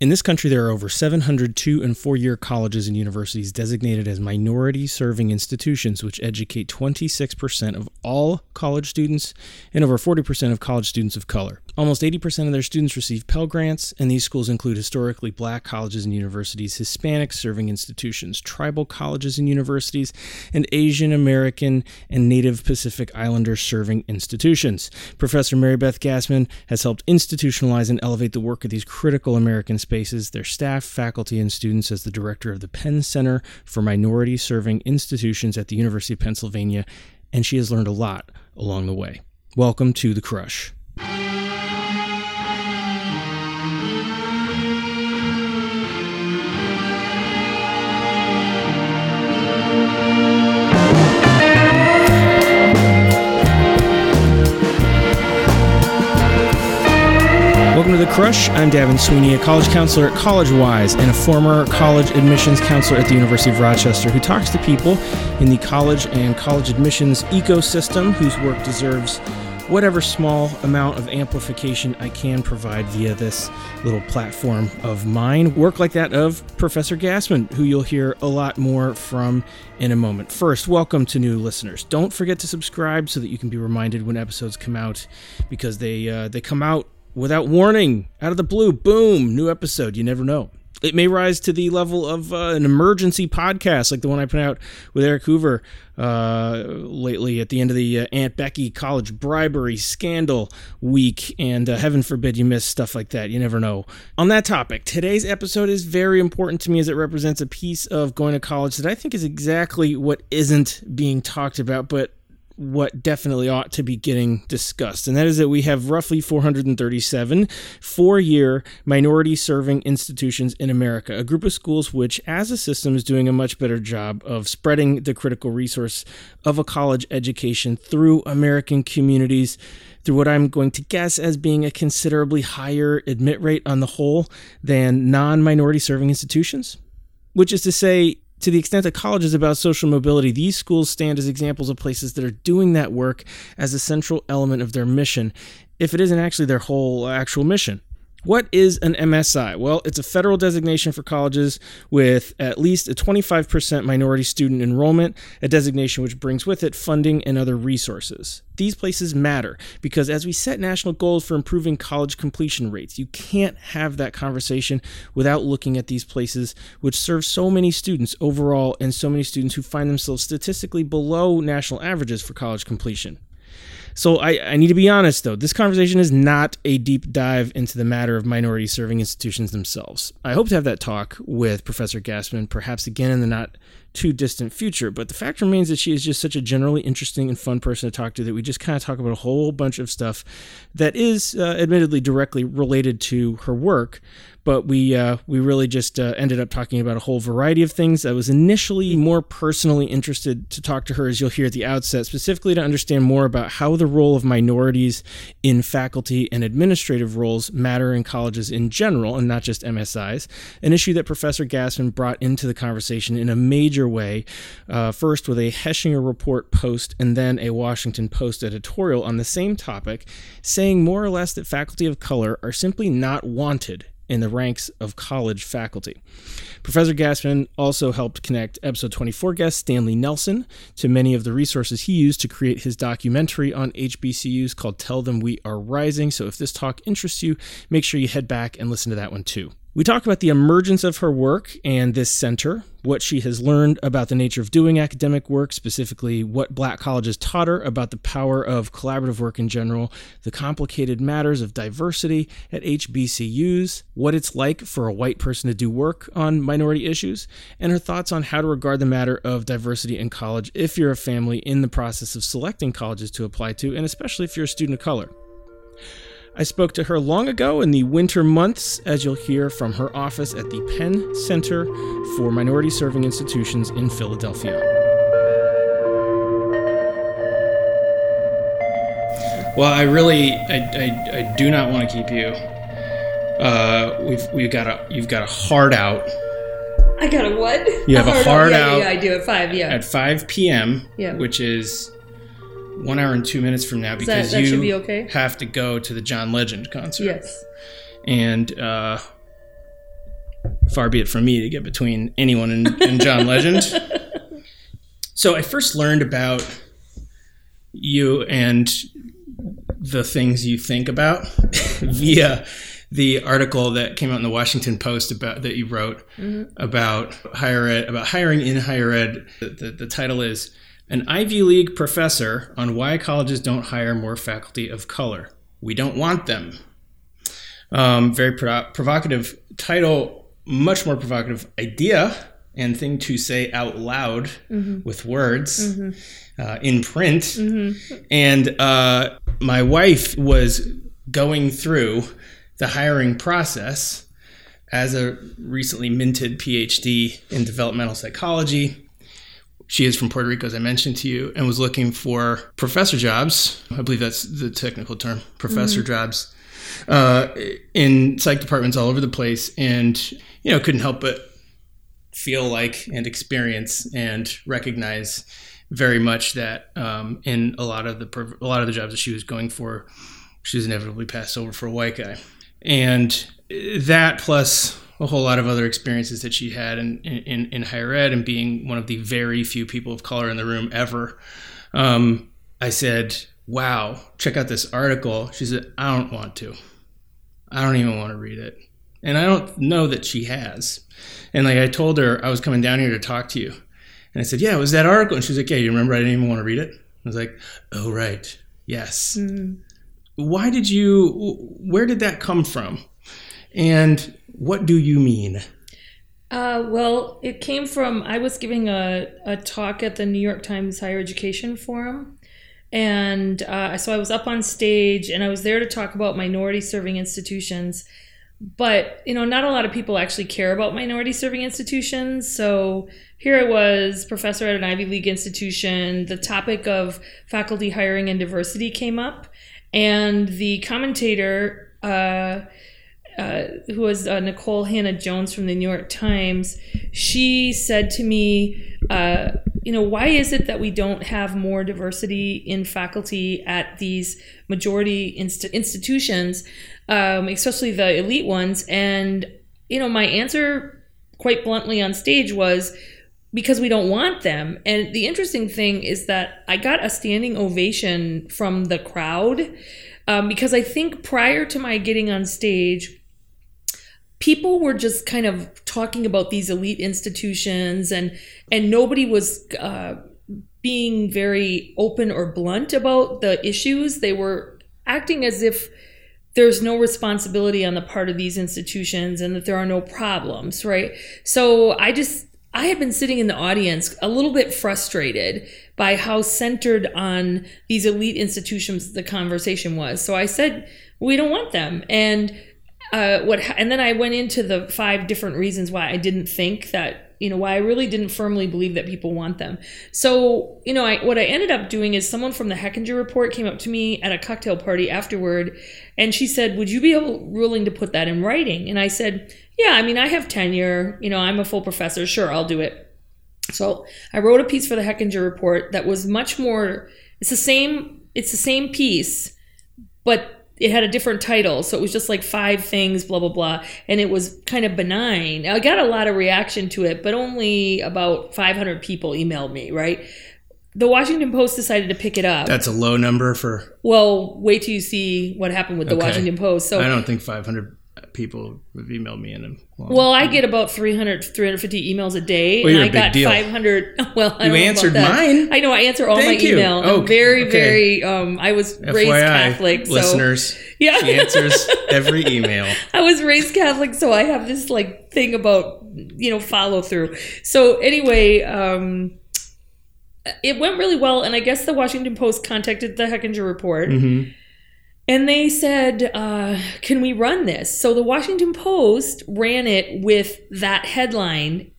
In this country, there are over 700 two and four year colleges and universities designated as minority serving institutions, which educate 26% of all college students and over 40% of college students of color. Almost 80% of their students receive Pell Grants, and these schools include historically black colleges and universities, Hispanic serving institutions, tribal colleges and universities, and Asian American and Native Pacific Islander serving institutions. Professor Marybeth Gasman has helped institutionalize and elevate the work of these critical American spaces, their staff, faculty, and students as the director of the Penn Center for Minority Serving Institutions at the University of Pennsylvania, and she has learned a lot along the way. Welcome to The Crush. Welcome to The Crush. I'm Davin Sweeney, a college counselor at CollegeWise and a former college admissions counselor at the University of Rochester who talks to people in the college and college admissions ecosystem whose work deserves whatever small amount of amplification I can provide via this little platform of mine. Work like that of Professor Gasman, who you'll hear a lot more from in a moment. First, welcome to new listeners. Don't forget to subscribe so that you can be reminded when episodes come out because they uh, they come out without warning, out of the blue, boom, new episode. You never know. It may rise to the level of uh, an emergency podcast like the one I put out with Eric Hoover uh, lately at the end of the uh, Aunt Becky college bribery scandal week. And uh, heaven forbid you miss stuff like that. You never know. On that topic, today's episode is very important to me as it represents a piece of going to college that I think is exactly what isn't being talked about, but what definitely ought to be getting discussed, and that is that we have roughly 437 four year minority serving institutions in America, a group of schools which, as a system, is doing a much better job of spreading the critical resource of a college education through American communities. Through what I'm going to guess as being a considerably higher admit rate on the whole than non minority serving institutions. Which is to say, to the extent that college is about social mobility, these schools stand as examples of places that are doing that work as a central element of their mission, if it isn't actually their whole actual mission. What is an MSI? Well, it's a federal designation for colleges with at least a 25% minority student enrollment, a designation which brings with it funding and other resources. These places matter because as we set national goals for improving college completion rates, you can't have that conversation without looking at these places which serve so many students overall and so many students who find themselves statistically below national averages for college completion. So I, I need to be honest though, this conversation is not a deep dive into the matter of minority serving institutions themselves. I hope to have that talk with Professor Gasman, perhaps again in the not too distant future. But the fact remains that she is just such a generally interesting and fun person to talk to that we just kind of talk about a whole bunch of stuff that is uh, admittedly directly related to her work. But we uh, we really just uh, ended up talking about a whole variety of things. I was initially more personally interested to talk to her, as you'll hear at the outset, specifically to understand more about how the role of minorities in faculty and administrative roles matter in colleges in general, and not just MSIs. An issue that Professor Gasman brought into the conversation in a major way, uh, first with a Hechinger Report post and then a Washington Post editorial on the same topic, saying more or less that faculty of color are simply not wanted in the ranks of college faculty. Professor Gasman also helped connect episode 24 guest Stanley Nelson to many of the resources he used to create his documentary on HBCUs called Tell Them We Are Rising. So if this talk interests you, make sure you head back and listen to that one too. We talk about the emergence of her work and this center, what she has learned about the nature of doing academic work, specifically what black colleges taught her about the power of collaborative work in general, the complicated matters of diversity at HBCUs, what it's like for a white person to do work on minority issues, and her thoughts on how to regard the matter of diversity in college if you're a family in the process of selecting colleges to apply to, and especially if you're a student of color. I spoke to her long ago in the winter months, as you'll hear from her office at the Penn Center for Minority Serving Institutions in Philadelphia. Well, I really, I, I, I do not want to keep you. Uh, we've we've got a you've got a hard out. I got a what? You have a hard, a hard out. out. Yeah, yeah, I do at five. Yeah, at five p.m. Yeah, which is one hour and two minutes from now because that, that you be okay? have to go to the John Legend concert. Yes. And uh, far be it from me to get between anyone and, and John Legend. so I first learned about you and the things you think about via the article that came out in the Washington Post about that you wrote mm-hmm. about higher ed about hiring in higher ed. The, the, the, title is "An Ivy League Professor on Why Colleges Don't Hire More Faculty of Color." We don't want them. Um, very pro- provocative title, much more provocative idea and thing to say out loud mm-hmm. with words mm-hmm. uh, in print. Mm-hmm. And uh, my wife was going through the hiring process as a recently minted PhD in developmental psychology. She is from Puerto Rico, as I mentioned to you, and was looking for professor jobs. I believe that's the technical term, professor mm-hmm. jobs, uh, in psych departments all over the place. And, you know, couldn't help but feel like and experience and recognize very much that um, in a lot of the a lot of the jobs that she was going for, she was inevitably passed over for a white guy and that plus a whole lot of other experiences that she had in, in, in higher ed and being one of the very few people of color in the room ever. Um, I said, wow, check out this article. She said, I don't want to. I don't even want to read it. And I don't know that she has. And like I told her, I was coming down here to talk to you. And I said, yeah, it was that article. And she's like, yeah, you remember I didn't even want to read it? I was like, oh, right. Yes. Mm-hmm why did you where did that come from and what do you mean? Uh, well it came from i was giving a, a talk at the new york times higher education forum. And uh, so i was up on stage and i was there to talk about minority serving institutions. But you know not a lot of people actually care about minority serving institutions. So here i was professor at an ivy league institution. The topic of faculty hiring and diversity came up. And the commentator, uh, uh, who was uh, Nikole Hannah-Jones from the New York Times, she said to me, uh, you know, why is it that we don't have more diversity in faculty at these majority inst- institutions, um, especially the elite ones? And, you know, my answer quite bluntly on stage was, because we don't want them. And the interesting thing is that I got a standing ovation from the crowd um, because I think prior to my getting on stage, people were just kind of talking about these elite institutions and and nobody was uh, being very open or blunt about the issues. They were acting as if there's no responsibility on the part of these institutions and that there are no problems, right? So I just I had been sitting in the audience a little bit frustrated by how centered on these elite institutions the conversation was. So I said, we don't want them. And uh, what and then I went into the five different reasons why I didn't think that you know why I really didn't firmly believe that people want them. So you know I, what I ended up doing is someone from the Hechinger report came up to me at a cocktail party afterward, and she said, "Would you be able, willing to put that in writing?" And I said, "Yeah, I mean I have tenure. You know I'm a full professor. Sure, I'll do it." So I wrote a piece for the Hechinger report that was much more. It's the same. It's the same piece, but it had a different title so it was just like five things blah blah blah and it was kind of benign. I got a lot of reaction to it but only about 500 people emailed me right? The washington post decided to pick it up. That's a low number for well wait till you see what happened with the okay. washington post so i don't think 500 people have emailed me in a well i get about 300 350 emails a day well, and i got deal. 500 well I you answered mine. I know i answer all Thank my you. email. Oh, i'm very okay. very um i was FYI, raised catholic so listeners yeah. she answers every email. I was raised catholic so i have this like thing about you know follow through. So anyway um it went really well and i guess the washington post contacted the hechinger report. Mm-hmm and they said, uh, Can we run this? So the Washington Post ran it with that headline.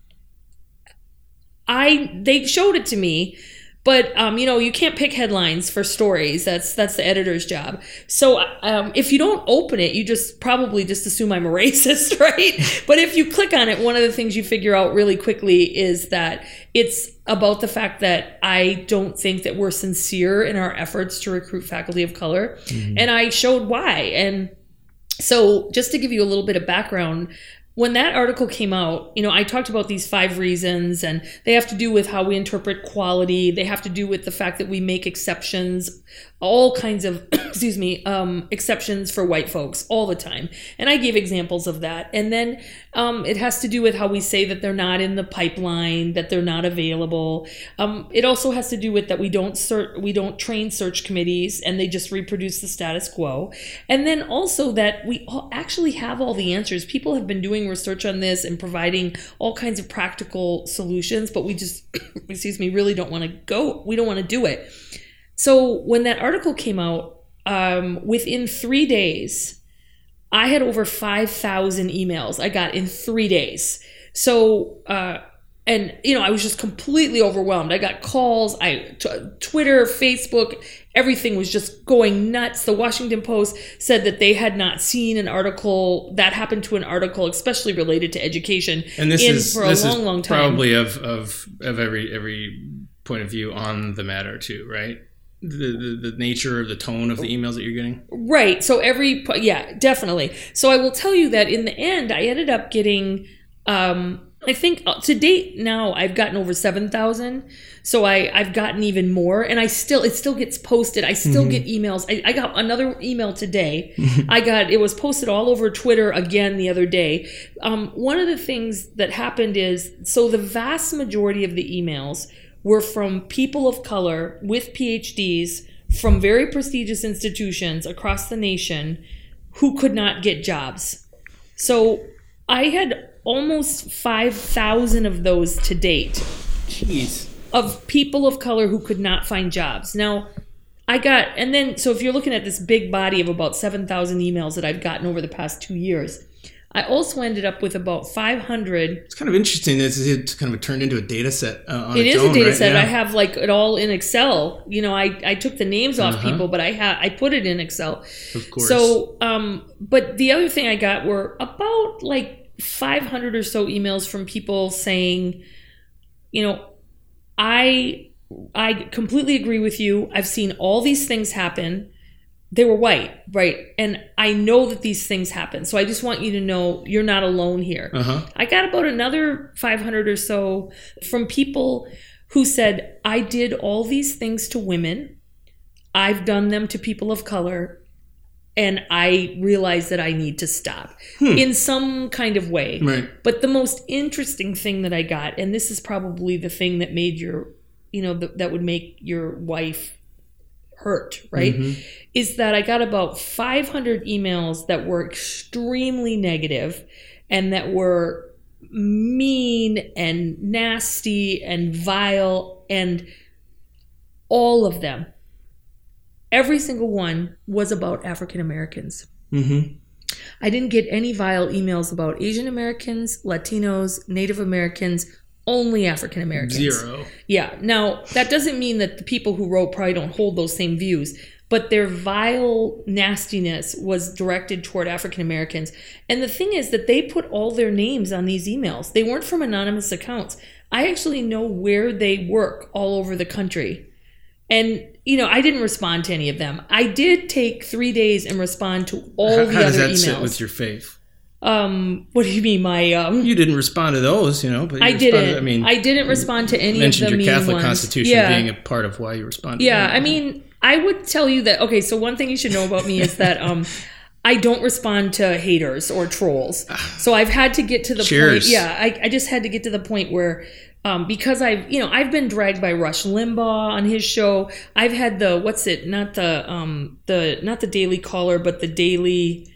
I they showed it to me but um, you know, you can't pick headlines for stories. That's that's the editor's job. So um, if you don't open it, you just probably just assume I'm a racist, right? but if you click on it, one of the things you figure out really quickly is that it's about the fact that I don't think that we're sincere in our efforts to recruit faculty of color, mm-hmm. and I showed why. And so, just to give you a little bit of background, when that article came out, you know, I talked about these five reasons, and they have to do with how we interpret quality. They have to do with the fact that we make exceptions, all kinds of, excuse me, um, exceptions for white folks all the time. And I gave examples of that. And then um, it has to do with how we say that they're not in the pipeline, that they're not available. Um, it also has to do with that we don't search, we don't train search committees, and they just reproduce the status quo. And then also that we actually have all the answers. People have been doing research on this and providing all kinds of practical solutions, but we just, excuse me, really don't want to go. We don't want to do it. So when that article came out, um, within three days, I had over 5,000 emails I got in three days. So, uh, and you know, I was just completely overwhelmed. I got calls, I t- Twitter, Facebook, everything was just going nuts. The Washington Post said that they had not seen an article that happened to an article, especially related to education, and this in is for a this long, is long time. probably of of of every every point of view on the matter too, right? The, the, the nature, the tone of the emails that you're getting. Right. So every yeah, definitely. So I will tell you that in the end, I ended up getting. Um, I think uh, to date now I've gotten over seven thousand. So I I've gotten even more, and I still it still gets posted. I still get emails. I, I got another email today. I got it was posted all over Twitter again the other day. Um, one of the things that happened is so the vast majority of the emails were from people of color with PhDs from very prestigious institutions across the nation who could not get jobs. So I had almost 5,000 of those to date Jeez. of people of color who could not find jobs. Now, I got, and then, so if you're looking at this big body of about 7,000 emails that I've gotten over the past two years, I also ended up with about 500 It's kind of interesting that it's kind of turned into a data set. Uh, on It its is a data right? set. Yeah. I have like it all in Excel. You know, I, I took the names off Uh-huh. people, but I ha- I put it in Excel. Of course. So, um, but the other thing I got were about like 500 or so emails from people saying, you know, I I completely agree with you. I've seen all these things happen. They were white, right? And I know that these things happen. So I just want you to know you're not alone here. Uh-huh. I got about another 500 or so from people who said, I did all these things to women. I've done them to people of color. And I realize that I need to stop in some kind of way. Right. But the most interesting thing that I got, and this is probably the thing that made your, you know, th- that would make your wife hurt, right? Is that I got about 500 emails that were extremely negative and that were mean and nasty and vile and all of them every single one was about african americans Mm-hmm. I didn't get any vile emails about Asian Americans, Latinos, Native Americans, only African Americans. Zero. Yeah. Now, that doesn't mean that the people who wrote probably don't hold those same views, but their vile nastiness was directed toward African Americans. And the thing is that they put all their names on these emails. They weren't from anonymous accounts. I actually know where they work all over the country. And, you know, I didn't respond to any of them. I did take three days and respond to all How, the how does other that emails. sit with your faith? Um, what do you mean, my um? You didn't respond to those, you know, but you I didn't. I mean, I didn't respond to any of mentioned the your Catholic ones. Constitution yeah. being a part of why you responded. Yeah, I mean, I would tell you that. Okay, so one thing you should know about me is that um, I don't respond to haters or trolls. So I've had to get to the Cheers. point. Yeah, I, I just had to get to the point where. Um, because I've, you know, I've been dragged by Rush Limbaugh on his show. I've had the what's it? Not the um the not the Daily Caller, but the Daily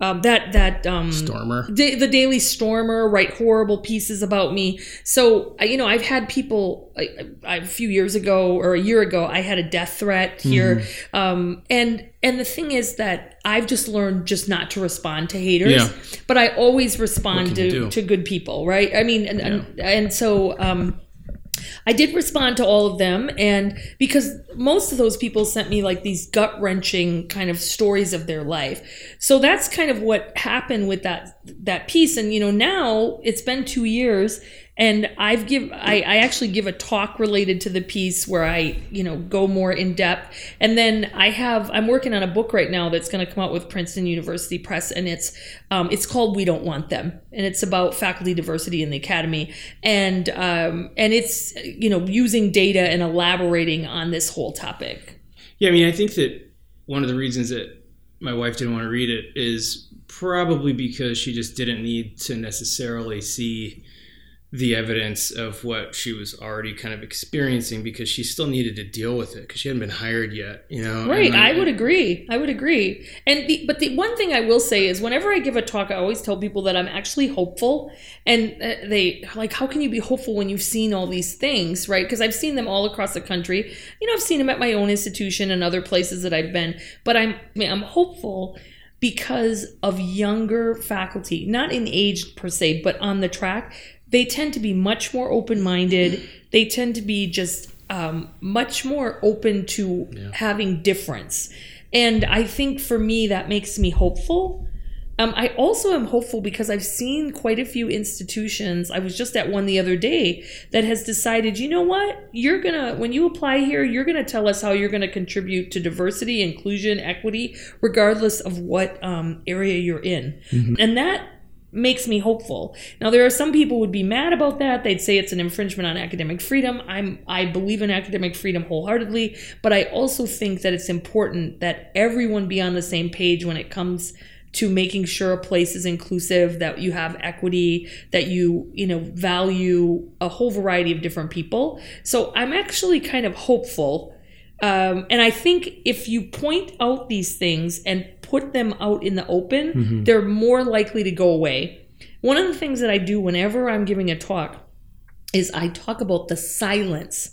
um that that um Stormer. Da- the Daily Stormer write horrible pieces about me. So you know, I've had people I, I, a few years ago or a year ago. I had a death threat here, Mm-hmm. um, and and the thing is that I've just learned just not to respond to haters. Yeah. But I always respond to to good people, right? I mean, and and, and so. Um, I did respond to all of them, and because most of those people sent me like these gut wrenching kind of stories of their life, so that's kind of what happened with that that piece. And you know, now it's been two years, and I've give I, I actually give a talk related to the piece where I you know go more in depth, and then I have I'm working on a book right now that's going to come out with Princeton University Press, and it's um, it's called We Don't Want Them, and it's about faculty diversity in the academy, and um, and it's you know using data and elaborating on this whole topic. Yeah, I mean, I think that one of the reasons that my wife didn't want to read it is probably because she just didn't need to necessarily see the evidence of what she was already kind of experiencing because she still needed to deal with it because she hadn't been hired yet you know? Right I, I would agree i would agree. And the, but the one thing i will say is whenever i give a talk i always tell people that i'm actually hopeful and uh, they like how can you be hopeful when you've seen all these things right? Because i've seen them all across the country. You know i've seen them at my own institution and other places that i've been but i'm i'm hopeful because of younger faculty, not in age per se, but on the track they tend to be much more open minded. They tend to be just um, much more open to yeah. having difference. And I think for me, that makes me hopeful. Um, I also am hopeful because I've seen quite a few institutions. I was just at one the other day that has decided, you know what? You're going to, when you apply here, you're going to tell us how you're going to contribute to diversity, inclusion, equity, regardless of what um, area you're in. Mm-hmm. And that makes me hopeful. Now there are some people would be mad about that. They'd say it's an infringement on academic freedom. I'm I believe in academic freedom wholeheartedly, but I also think that it's important that everyone be on the same page when it comes to making sure a place is inclusive, that you have equity, that you, you know, value a whole variety of different people. So I'm actually kind of hopeful um, and I think if you point out these things and put them out in the open, mm-hmm. they're more likely to go away. One of the things that I do whenever I'm giving a talk is I talk about the silence.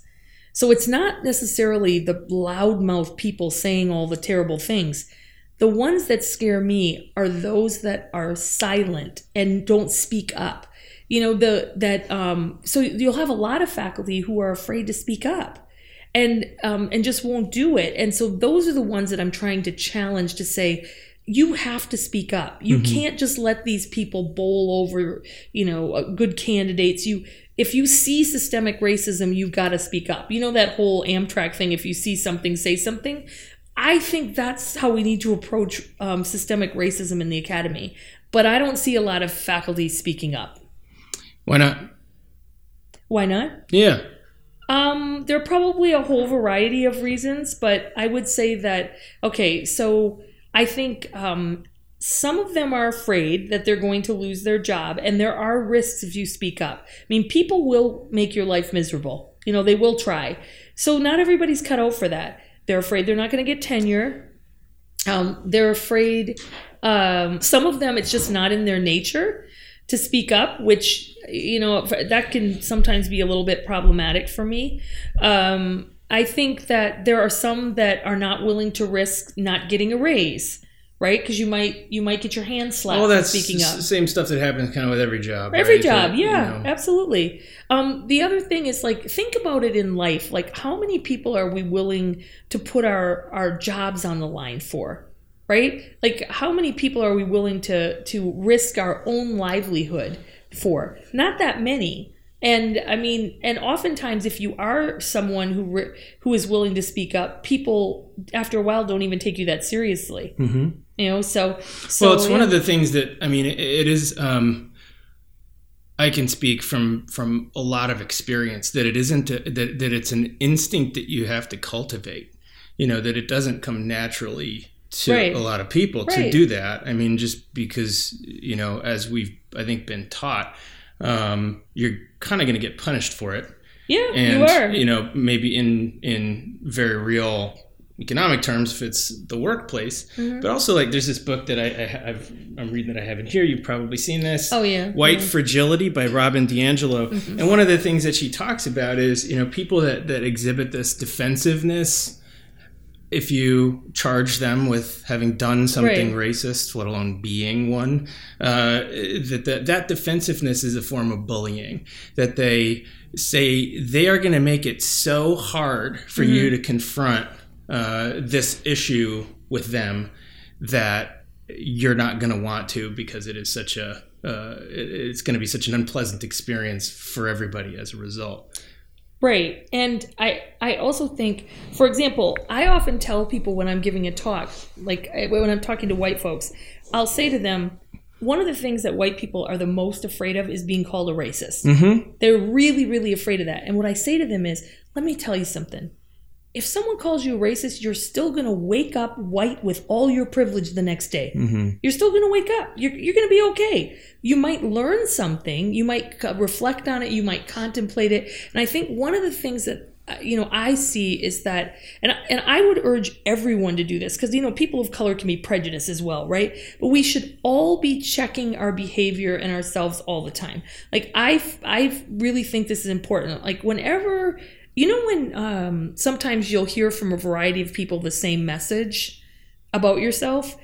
So it's not necessarily the loudmouth people saying all the terrible things. The ones that scare me are those that are silent and don't speak up. You know, the that um so you'll have a lot of faculty who are afraid to speak up and um, and just won't do it. And so those are the ones that I'm trying to challenge to say you have to speak up. You mm-hmm. can't just let these people bowl over, you know, uh, good candidates. You if you see systemic racism, you've got to speak up. You know that whole Amtrak thing if you see something, say something. I think that's how we need to approach um, systemic racism in the academy. But I don't see a lot of faculty speaking up. Why not? Why not? Yeah. Um, there are probably a whole variety of reasons, but I would say that okay, so I think um, some of them are afraid that they're going to lose their job, and there are risks if you speak up. I mean, people will make your life miserable. You know, they will try. So not everybody's cut out for that. They're afraid they're not going to get tenure. Um, they're afraid. Um, some of them, it's just not in their nature to speak up, which you know that can sometimes be a little bit problematic for me. Um, I think that there are some that are not willing to risk not getting a raise, right? Because you might you might get your hand slapped. Well, that's speaking up. Same stuff that happens kind of with every job. Every right? job, that, yeah, you know. absolutely. Um, the other thing is like think about it in life. Like how many people are we willing to put our our jobs on the line for? Right? Like how many people are we willing to to risk our own livelihood for? Not that many. And I mean, and oftentimes, if you are someone who re- who is willing to speak up, people after a while don't even take you that seriously. Mm-hmm. You know, so, so well, it's yeah. one of the things that I mean, it, it is. Um, I can speak from from a lot of experience that it isn't a, that that it's an instinct that you have to cultivate. You know that it doesn't come naturally to right. a lot of people right. to do that. I mean, just because you know, as we've I think been taught, um, you're kind of going to get punished for it. Yeah, and, you are. You know, maybe in in very real economic terms if it's the workplace mm-hmm. but also like there's this book that I, I i'm reading that i have in here you've probably seen this oh yeah white mm-hmm. fragility by robin diangelo mm-hmm. and one of the things that she talks about is you know people that that exhibit this defensiveness if you charge them with having done something right. racist, let alone being one, uh, that, that that defensiveness is a form of bullying. That they say they are going to make it so hard for mm-hmm. you to confront uh, this issue with them that you're not going to want to because it is such a uh, it's going to be such an unpleasant experience for everybody as a result. Right. And I I also think, for example, I often tell people when I'm giving a talk, like when I'm talking to white folks, I'll say to them, one of the things that white people are the most afraid of is being called a racist. Mm-hmm. They're really, really afraid of that. And what I say to them is, let me tell you something. If someone calls you a racist, you're still going to wake up white with all your privilege the next day. Mm-hmm. You're still going to wake up. You're, you're going to be okay. You might learn something. You might reflect on it. You might contemplate it. And I think one of the things that uh, you know I see is that and and I would urge everyone to do this because you know people of color can be prejudiced as well right but we should all be checking our behavior and ourselves all the time like I I really think this is important like whenever you know when um, sometimes you'll hear from a variety of people the same message about yourself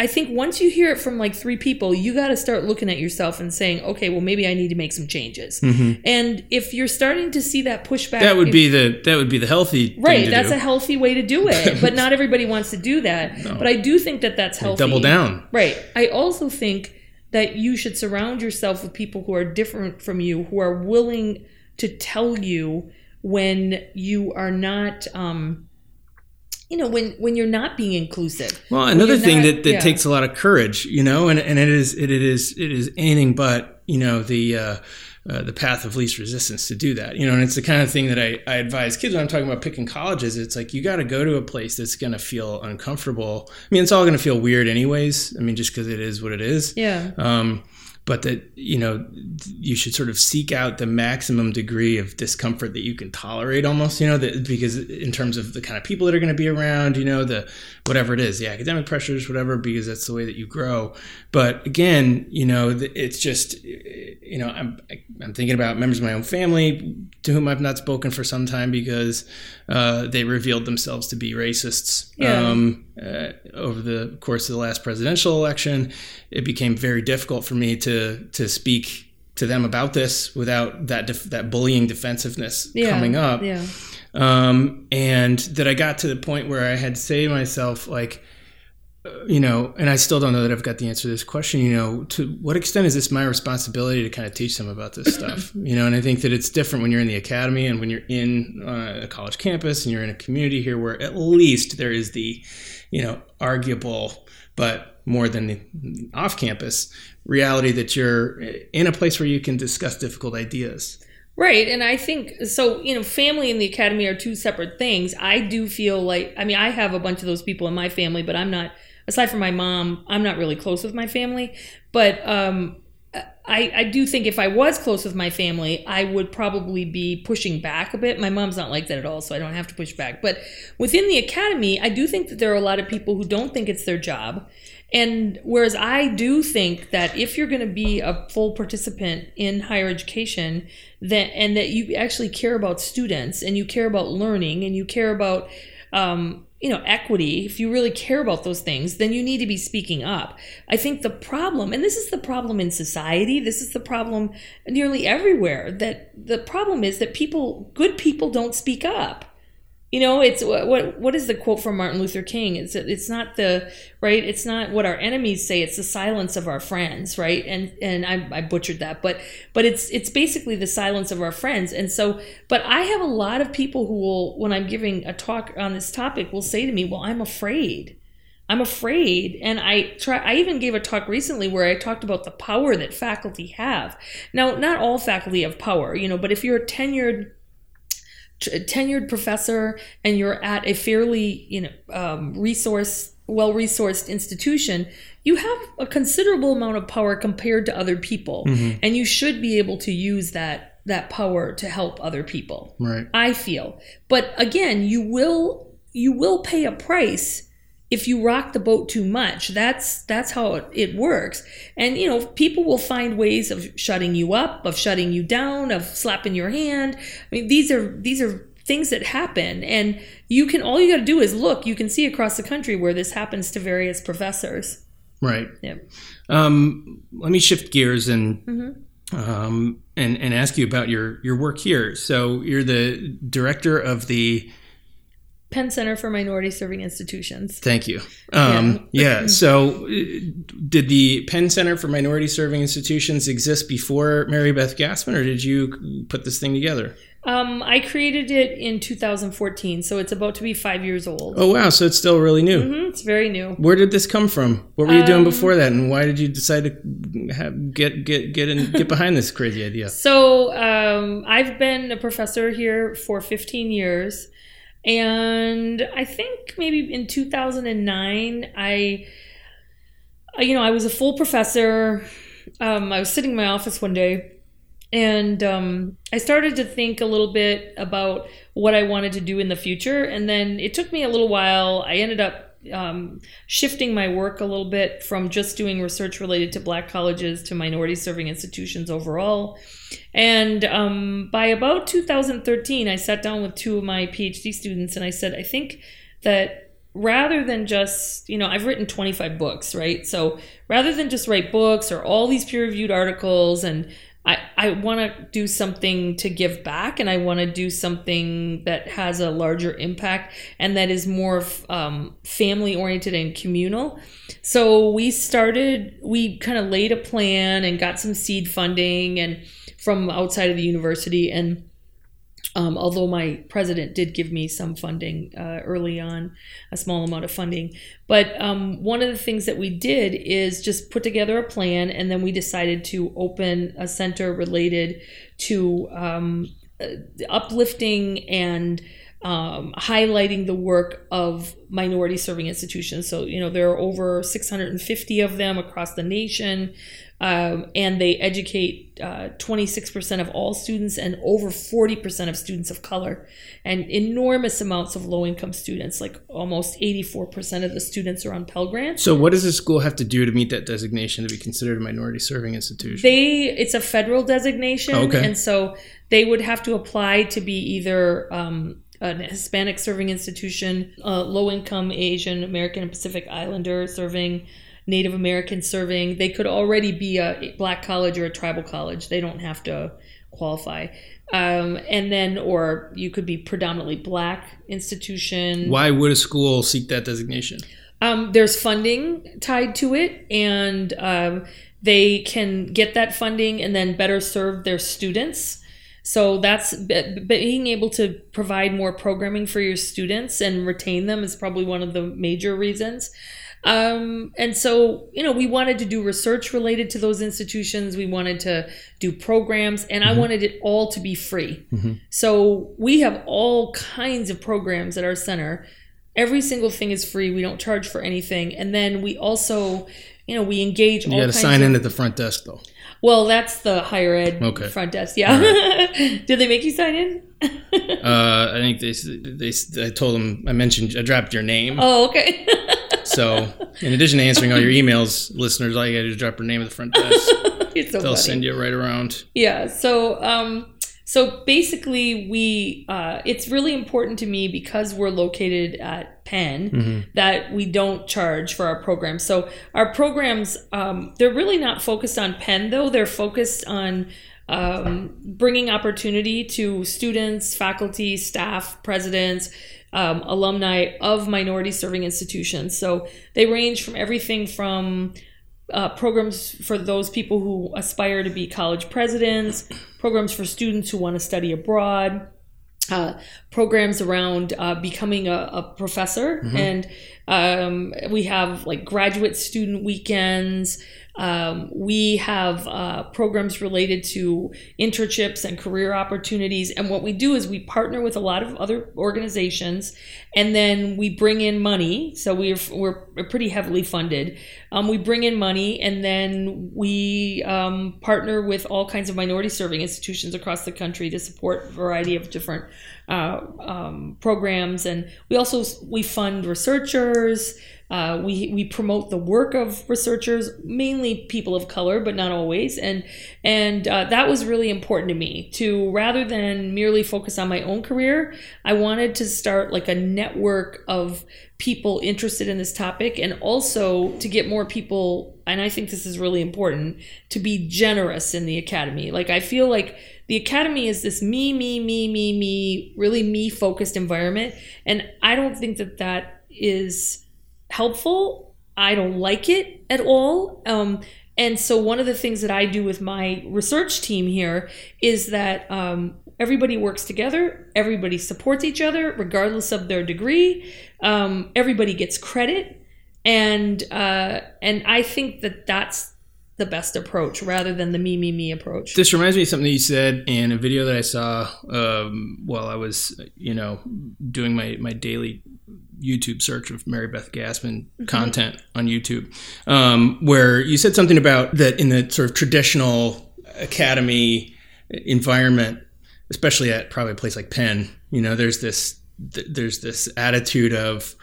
I think once you hear it from like three people, you got to start looking at yourself and saying, okay, well, maybe I need to make some changes. Mm-hmm. And if you're starting to see that pushback, That would if- be the that would be the healthy right. Thing to That's do. a healthy way to do it, but not everybody wants to do that. But I do think that that's healthy. double down. Right. I also think that you should surround yourself with people who are different from you, who are willing to tell you when you are not. Um, you know when when you're not being inclusive Well, another thing not- that, that yeah. takes a lot of courage, you know, and, and it is it, it is it is anything but you know the uh, uh, the path of least resistance to do that, you know, and it's the kind of thing that I, I advise kids when I'm talking about picking colleges. It's like you got to go to a place that's going to feel uncomfortable. I mean, it's all going to feel weird anyways. I mean, just because it is what it is. yeah Um, but that you know you should sort of seek out the maximum degree of discomfort that you can tolerate almost you know that because in terms of the kind of people that are going to be around you know the whatever it is the academic pressures whatever because that's the way that you grow. But again you know it's just you know i'm i'm thinking about members of my own family to whom i've not spoken for some time because uh, they revealed themselves to be racists Yeah. um, uh, over the course of the last presidential election, it became very difficult for me to to speak to them about this without that def- that bullying defensiveness yeah coming up. yeah Um, and that I got to the point where I had to say to myself, like, you know, and I still don't know that I've got the answer to this question. You know, to what extent is this my responsibility to kind of teach them about this stuff? You know, and I think that it's different when you're in the academy and when you're in uh, a college campus and you're in a community here where at least there is the, you know, arguable but more than the off-campus reality that you're in a place where you can discuss difficult ideas. Right. And I think so, you know, family and the academy are two separate things. I do feel like, I mean, I have a bunch of those people in my family, but I'm not, aside from my mom, I'm not really close with my family. But um, I, I do think if I was close with my family, I would probably be pushing back a bit. My mom's not like that at all, so I don't have to push back. But within the academy, I do think that there are a lot of people who don't think it's their job. And whereas I do think that if you're going to be a full participant in higher education, that and that you actually care about students and you care about learning and you care about um, you know equity if you really care about those things then you need to be speaking up. I think the problem and this is the problem in society this is the problem nearly everywhere that the problem is that people good people don't speak up you know it's what what, is the quote from martin luther king? It's it's not the right? It's not what our enemies say it's the silence of our friends right? And and i, I butchered that but but it's it's basically the silence of our friends. And so but i have a lot of people who will when i'm giving a talk on this topic will say to me well i'm afraid. I'm afraid, and I try. I even gave a talk recently where I talked about the power that faculty have. Now, not all faculty have power, you know, but if you're a tenured t- tenured professor and you're at a fairly you know um, resource well resourced institution you have a considerable amount of power compared to other people. And you should be able to use that that power to help other people Right. i feel. But again you will you will pay a price if you rock the boat too much that's that's how it, it works and you know people will find ways of shutting you up of shutting you down of slapping your hand i mean these are these are things that happen and you can all you got to do is look you can see across the country where this happens to various professors Right. yeah Um, let me shift gears and Mhm. um, and and ask you about your your work here. So you're the director of the Penn Center for Minority Serving Institutions. Thank you. Um, yeah. yeah. So, uh, did the Penn Center for Minority Serving Institutions exist before Marybeth Gasman, or did you put this thing together? Um, I created it in 2014, so it's about to be five years old. Oh wow! So it's still really new. Mm-hmm, it's very new. Where did this come from? What were you um, doing before that, and why did you decide to have, get get get in, get behind this crazy idea? So um, I've been a professor here for 15 years. And I think maybe in 2009, I, you know, I was a full professor. Um, I was sitting in my office one day and um, I started to think a little bit about what I wanted to do in the future. And then it took me a little while. I ended up um, shifting my work a little bit from just doing research related to black colleges to minority serving institutions overall. And um, by about 2013, I sat down with two of my PhD students and I said, I think that rather than just, you know, I've written 25 books, right? So rather than just write books or all these peer reviewed articles and I, I want to do something to give back and I want to do something that has a larger impact and that is more um, family oriented and communal. So we started, we kind of laid a plan and got some seed funding and from outside of the university and um, although my president did give me some funding uh, early on, a small amount of funding. But um, one of the things that we did is just put together a plan, and then we decided to open a center related to um, uh, uplifting and um, highlighting the work of minority serving institutions. So, you know, there are over 650 of them across the nation um, and they educate uh, 26% of all students and over 40% of students of color and enormous amounts of low income students like almost 84% of the students are on pell grants so what does the school have to do to meet that designation to be considered a minority serving institution they it's a federal designation okay. and so they would have to apply to be either um, an Hispanic serving institution, uh, low income Asian, American, and Pacific Islander serving Native American serving. They could already be a black college or a tribal college. They don't have to qualify. Um, and then, or you could be predominantly black institution. Why would a school seek that designation? Um, there's funding tied to it, and um, they can get that funding and then better serve their students. So that's being able to provide more programming for your students and retain them is probably one of the major reasons. Um, and so, you know, we wanted to do research related to those institutions. We wanted to do programs, and mm-hmm. I wanted it all to be free. Mm-hmm. So we have all kinds of programs at our center. Every single thing is free. We don't charge for anything. And then we also, you know, we engage. You got to sign in at the front desk, though. Well, that's the higher ed okay. front desk. Yeah. Right. Did they make you sign in? uh, I think they, they, I told them, I mentioned, I dropped your name. Oh, okay. So, in addition to answering all your emails, listeners, all you got to do is drop your name at the front desk. so They'll funny. send you right around. Yeah. So, um, so basically, we uh, it's really important to me because we're located at Penn mm-hmm. that we don't charge for our programs. So our programs um, they're really not focused on Penn though; they're focused on um, bringing opportunity to students, faculty, staff, presidents, um, alumni of minority serving institutions. So they range from everything from uh, programs for those people who aspire to be college presidents, programs for students who want to study abroad, uh, programs around uh, becoming a, a professor, mm-hmm. and um, we have like graduate student weekends. Um, we have uh, programs related to internships and career opportunities. And what we do is we partner with a lot of other organizations and then we bring in money. So we're, we're pretty heavily funded. Um, we bring in money and then we um, partner with all kinds of minority serving institutions across the country to support a variety of different uh, um, programs. And we also we fund researchers Uh, we we promote the work of researchers, mainly people of color, but not always. And and uh, that was really important to me. To rather than merely focus on my own career, I wanted to start like a network of people interested in this topic, and also to get more people. And I think this is really important to be generous in the academy. Like I feel like the academy is this me me me me me really me focused environment and i don't think that that is helpful. I don't like it at all. Um, and so one of the things that i do with my research team here is that um, everybody works together everybody supports each other regardless of their degree. Um, everybody gets credit. And uh, and i think that that's the best approach rather than the me me me approach. This reminds me of something you said in a video that I saw um, while I was, you know, doing my my daily YouTube search of Marybeth Gasman mm-hmm. content on YouTube, um, where you said something about that in the sort of traditional academy environment, especially at probably a place like Penn, you know, there's this there's this attitude of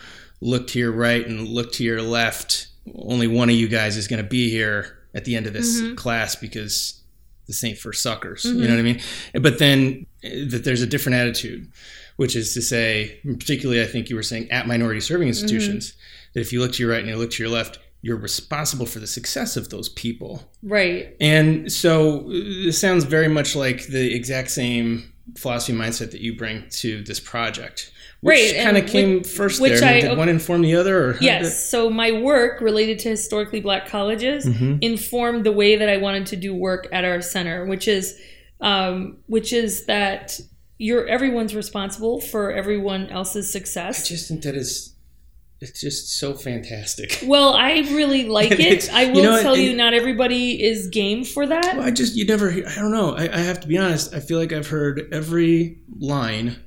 look to your right and look to your left. Only one of you guys is going to be here at the end of this mm-hmm. class because this ain't for suckers. Mm-hmm. You know what I mean? But then eh, that there's a different attitude, which is to say, particularly, I think you were saying at minority serving institutions, mm-hmm. that if you look to your right and you look to your left, you're responsible for the success of those people. Right. And so this sounds very much like the exact same philosophy mindset that you bring to this project. Which right, kind of came which, first which there. I, did one inform the other? Or yes. Did... So my work related to historically black colleges mm-hmm. informed the way that I wanted to do work at our center, which is, um, which is that you're everyone's responsible for everyone else's success. I just think that is it's just so fantastic. Well, I really like it. I will you know, tell you, not everybody is game for that. Well, I just you never. I don't know. I, I, have to be honest. I feel like I've heard every line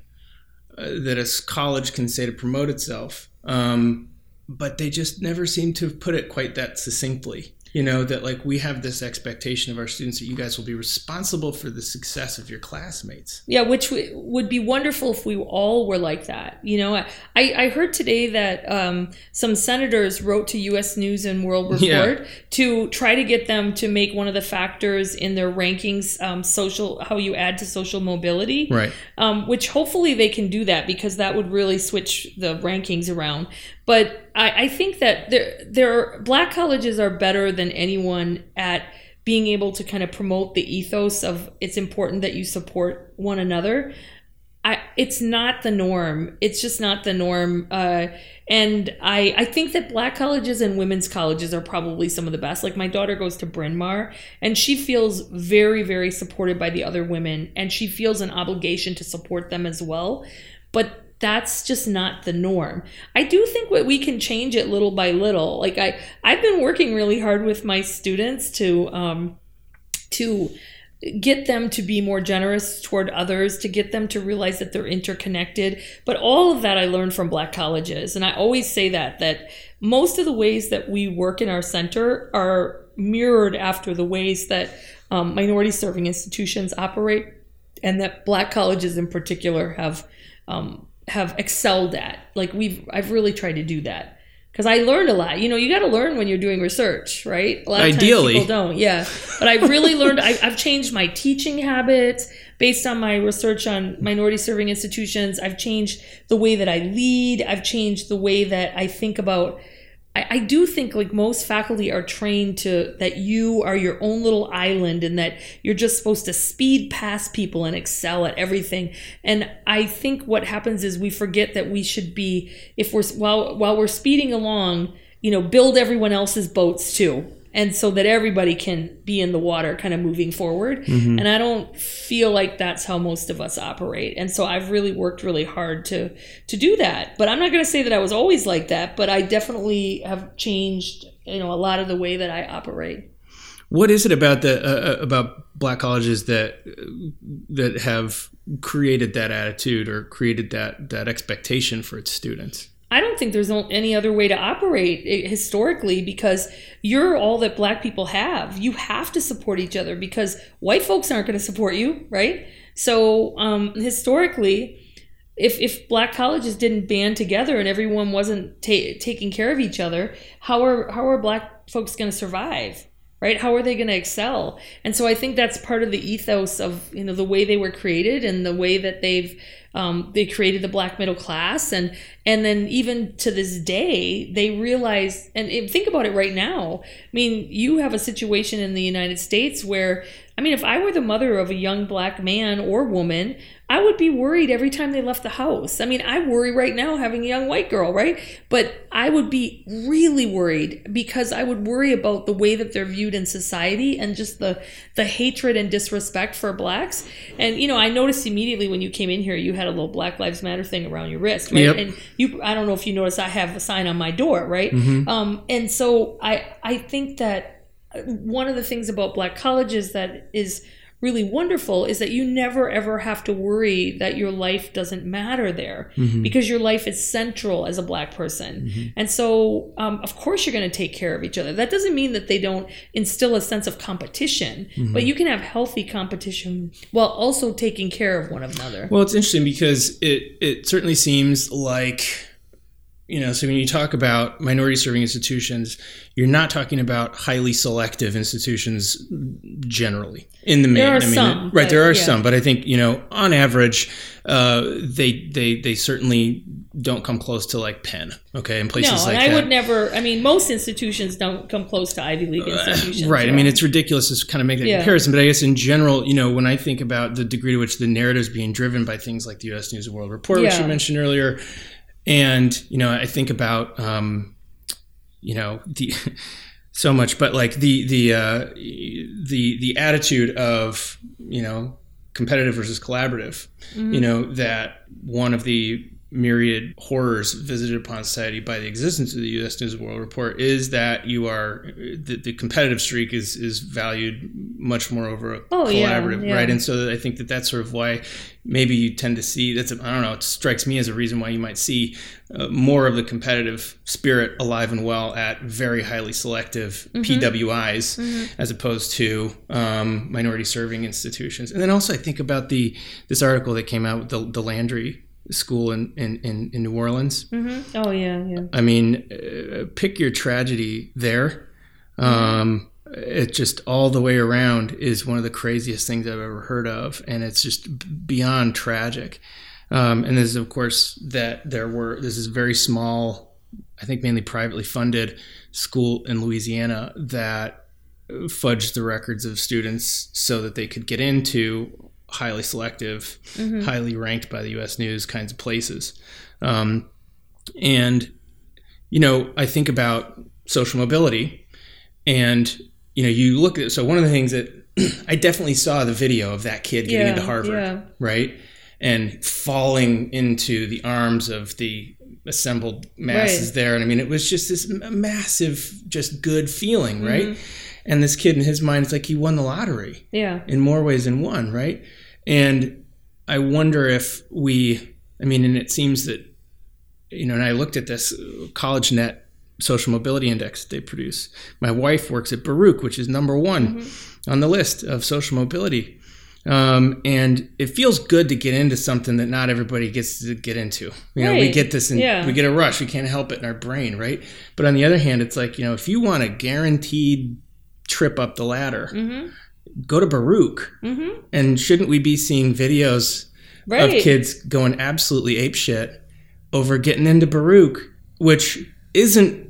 that a college can say to promote itself, um, but they just never seem to have put it quite that succinctly you know that like we have this expectation of our students that you guys will be responsible for the success of your classmates. Yeah which w- would be wonderful if we all were like that you know? I, I heard today that um, some senators wrote to us news and world report yeah. to try to get them to make one of the factors in their rankings um, social how you add to social mobility. Right. Um, which hopefully they can do that because that would really switch the rankings around but I, I think that there, there, black colleges are better than anyone at being able to kind of promote the ethos of it's important that you support one another. I, it's not the norm. It's just not the norm. Uh, and I, I think that black colleges and women's colleges are probably some of the best. Like my daughter goes to Bryn Mawr and she feels very, very supported by the other women and she feels an obligation to support them as well. But that's just not the norm. I do think what we can change it little by little. Like I I've been working really hard with my students to um to get them to be more generous toward others, to get them to realize that they're interconnected. But all of that I learned from black colleges. And I always say that that most of the ways that we work in our center are mirrored after the ways that um, minority serving institutions operate and that black colleges in particular have um, have excelled at. Like we've I've really tried to do that because I learned a lot. You know, you got to learn when you're doing research, right? A lot of Ideally, people don't. Yeah, but I've really learned. I, I've changed my teaching habits based on my research on minority serving institutions. I've changed the way that I lead. I've changed the way that I think about I, I do think like most faculty are trained to that you are your own little island and that you're just supposed to speed past people and excel at everything. And I think what happens is we forget that we should be if we're while while we're speeding along, you know, build everyone else's boats too and so that everybody can be in the water kind of moving forward. Mm-hmm. and i don't feel like that's how most of us operate. And so i've really worked really hard to to do that. But i'm not going to say that i was always like that but i definitely have changed you know a lot of the way that i operate. What is it about the uh, uh about black colleges that that have created that attitude or created that that expectation for its students I don't think there's any other way to operate historically because you're all that black people have. You have to support each other because white folks aren't going to support you, right? So um, historically, if if black colleges didn't band together and everyone wasn't ta- taking care of each other, how are how are black folks going to survive? Right? How are they going to excel? And so I think that's part of the ethos of you know the way they were created and the way that they've um, they created the black middle class and and then even to this day they realize and think about it right now i mean you have a situation in the united states where I mean, if I were the mother of a young black man or woman, I would be worried every time they left the house. I mean, I worry right now having a young white girl, right? But I would be really worried because I would worry about the way that they're viewed in society and just the the hatred and disrespect for blacks. And you know, I noticed immediately when you came in here, you had a little Black Lives Matter thing around your wrist, right? Yep. And you, I don't know if you noticed, I have a sign on my door, right? Mm-hmm. Um, and so I I think that one of the things about black colleges that is really wonderful is that you never ever have to worry that your life doesn't matter there Mm-hmm. because your life is central as a black person and so um, of course you're going to take care of each other that doesn't mean that they don't instill a sense of competition Mm-hmm. but you can have healthy competition while also taking care of one another Well, it's interesting because it it certainly seems like you know, so when you talk about minority serving institutions, you're not talking about highly selective institutions generally in the main. There are I mean, some, right? but There are yeah. some, but I think you know, on average, uh, they they they certainly don't come close to like Penn, okay, and places no like and i that. would never i mean most institutions don't come close to ivy league institutions Right. I mean, it's ridiculous to kind of make that Yeah. comparison, but I guess in general, you know, when I think about the degree to which the narrative is being driven by things like the U.S. News and World Report, which you mentioned earlier, and you know, I think about, um, you know, the so much, but like the the uh, the the attitude of you know competitive versus collaborative, Mm-hmm. you know, that one of the myriad horrors visited upon society by the existence of the U.S. News and World Report is that you are the, the competitive streak is is valued much more over a Oh, collaborative, yeah. right? And so I think that that's sort of why maybe you tend to see that's I I don't know. It strikes me as a reason why you might see uh, more of the competitive spirit alive and well at very highly selective Mm-hmm. PWIs as opposed to um, minority serving institutions. And then also I think about the this article that came out with the, the Landry School in, in, in, in New Orleans. Mhm. oh yeah yeah I mean, uh, pick your tragedy there. Um, it just all the way around is one of the craziest things I've ever heard of, and it's just beyond tragic. Um, and this is, of course, that there were this is very small, I think mainly privately funded school in Louisiana that fudged the records of students so that they could get into highly selective, highly ranked by the U.S. News kinds of places. Um, and you know, I think about social mobility, and you know, you look at so one of the things that I definitely saw the video of that kid getting Yeah, into Harvard, yeah. right, and falling into the arms of the assembled masses Right. there, and I mean, it was just this massive, just good feeling, right? Mm-hmm. And this kid in his mind, it's like he won the lottery yeah in more ways than one, right? And I wonder if we, I mean, and it seems that, you know, and I looked at this CollegeNET social mobility index that they produce. My wife works at Baruch, which is number one on the list of social mobility. Um, and it feels good to get into something that not everybody gets to get into. You know, we get this, and Yeah. we get a rush. We can't help it in our brain, right? But on the other hand, it's like you know, if you want a guaranteed trip up the ladder, Mm-hmm. Go to Baruch. Mhm. And shouldn't we be seeing videos right of kids going absolutely apeshit over getting into Baruch, which isn't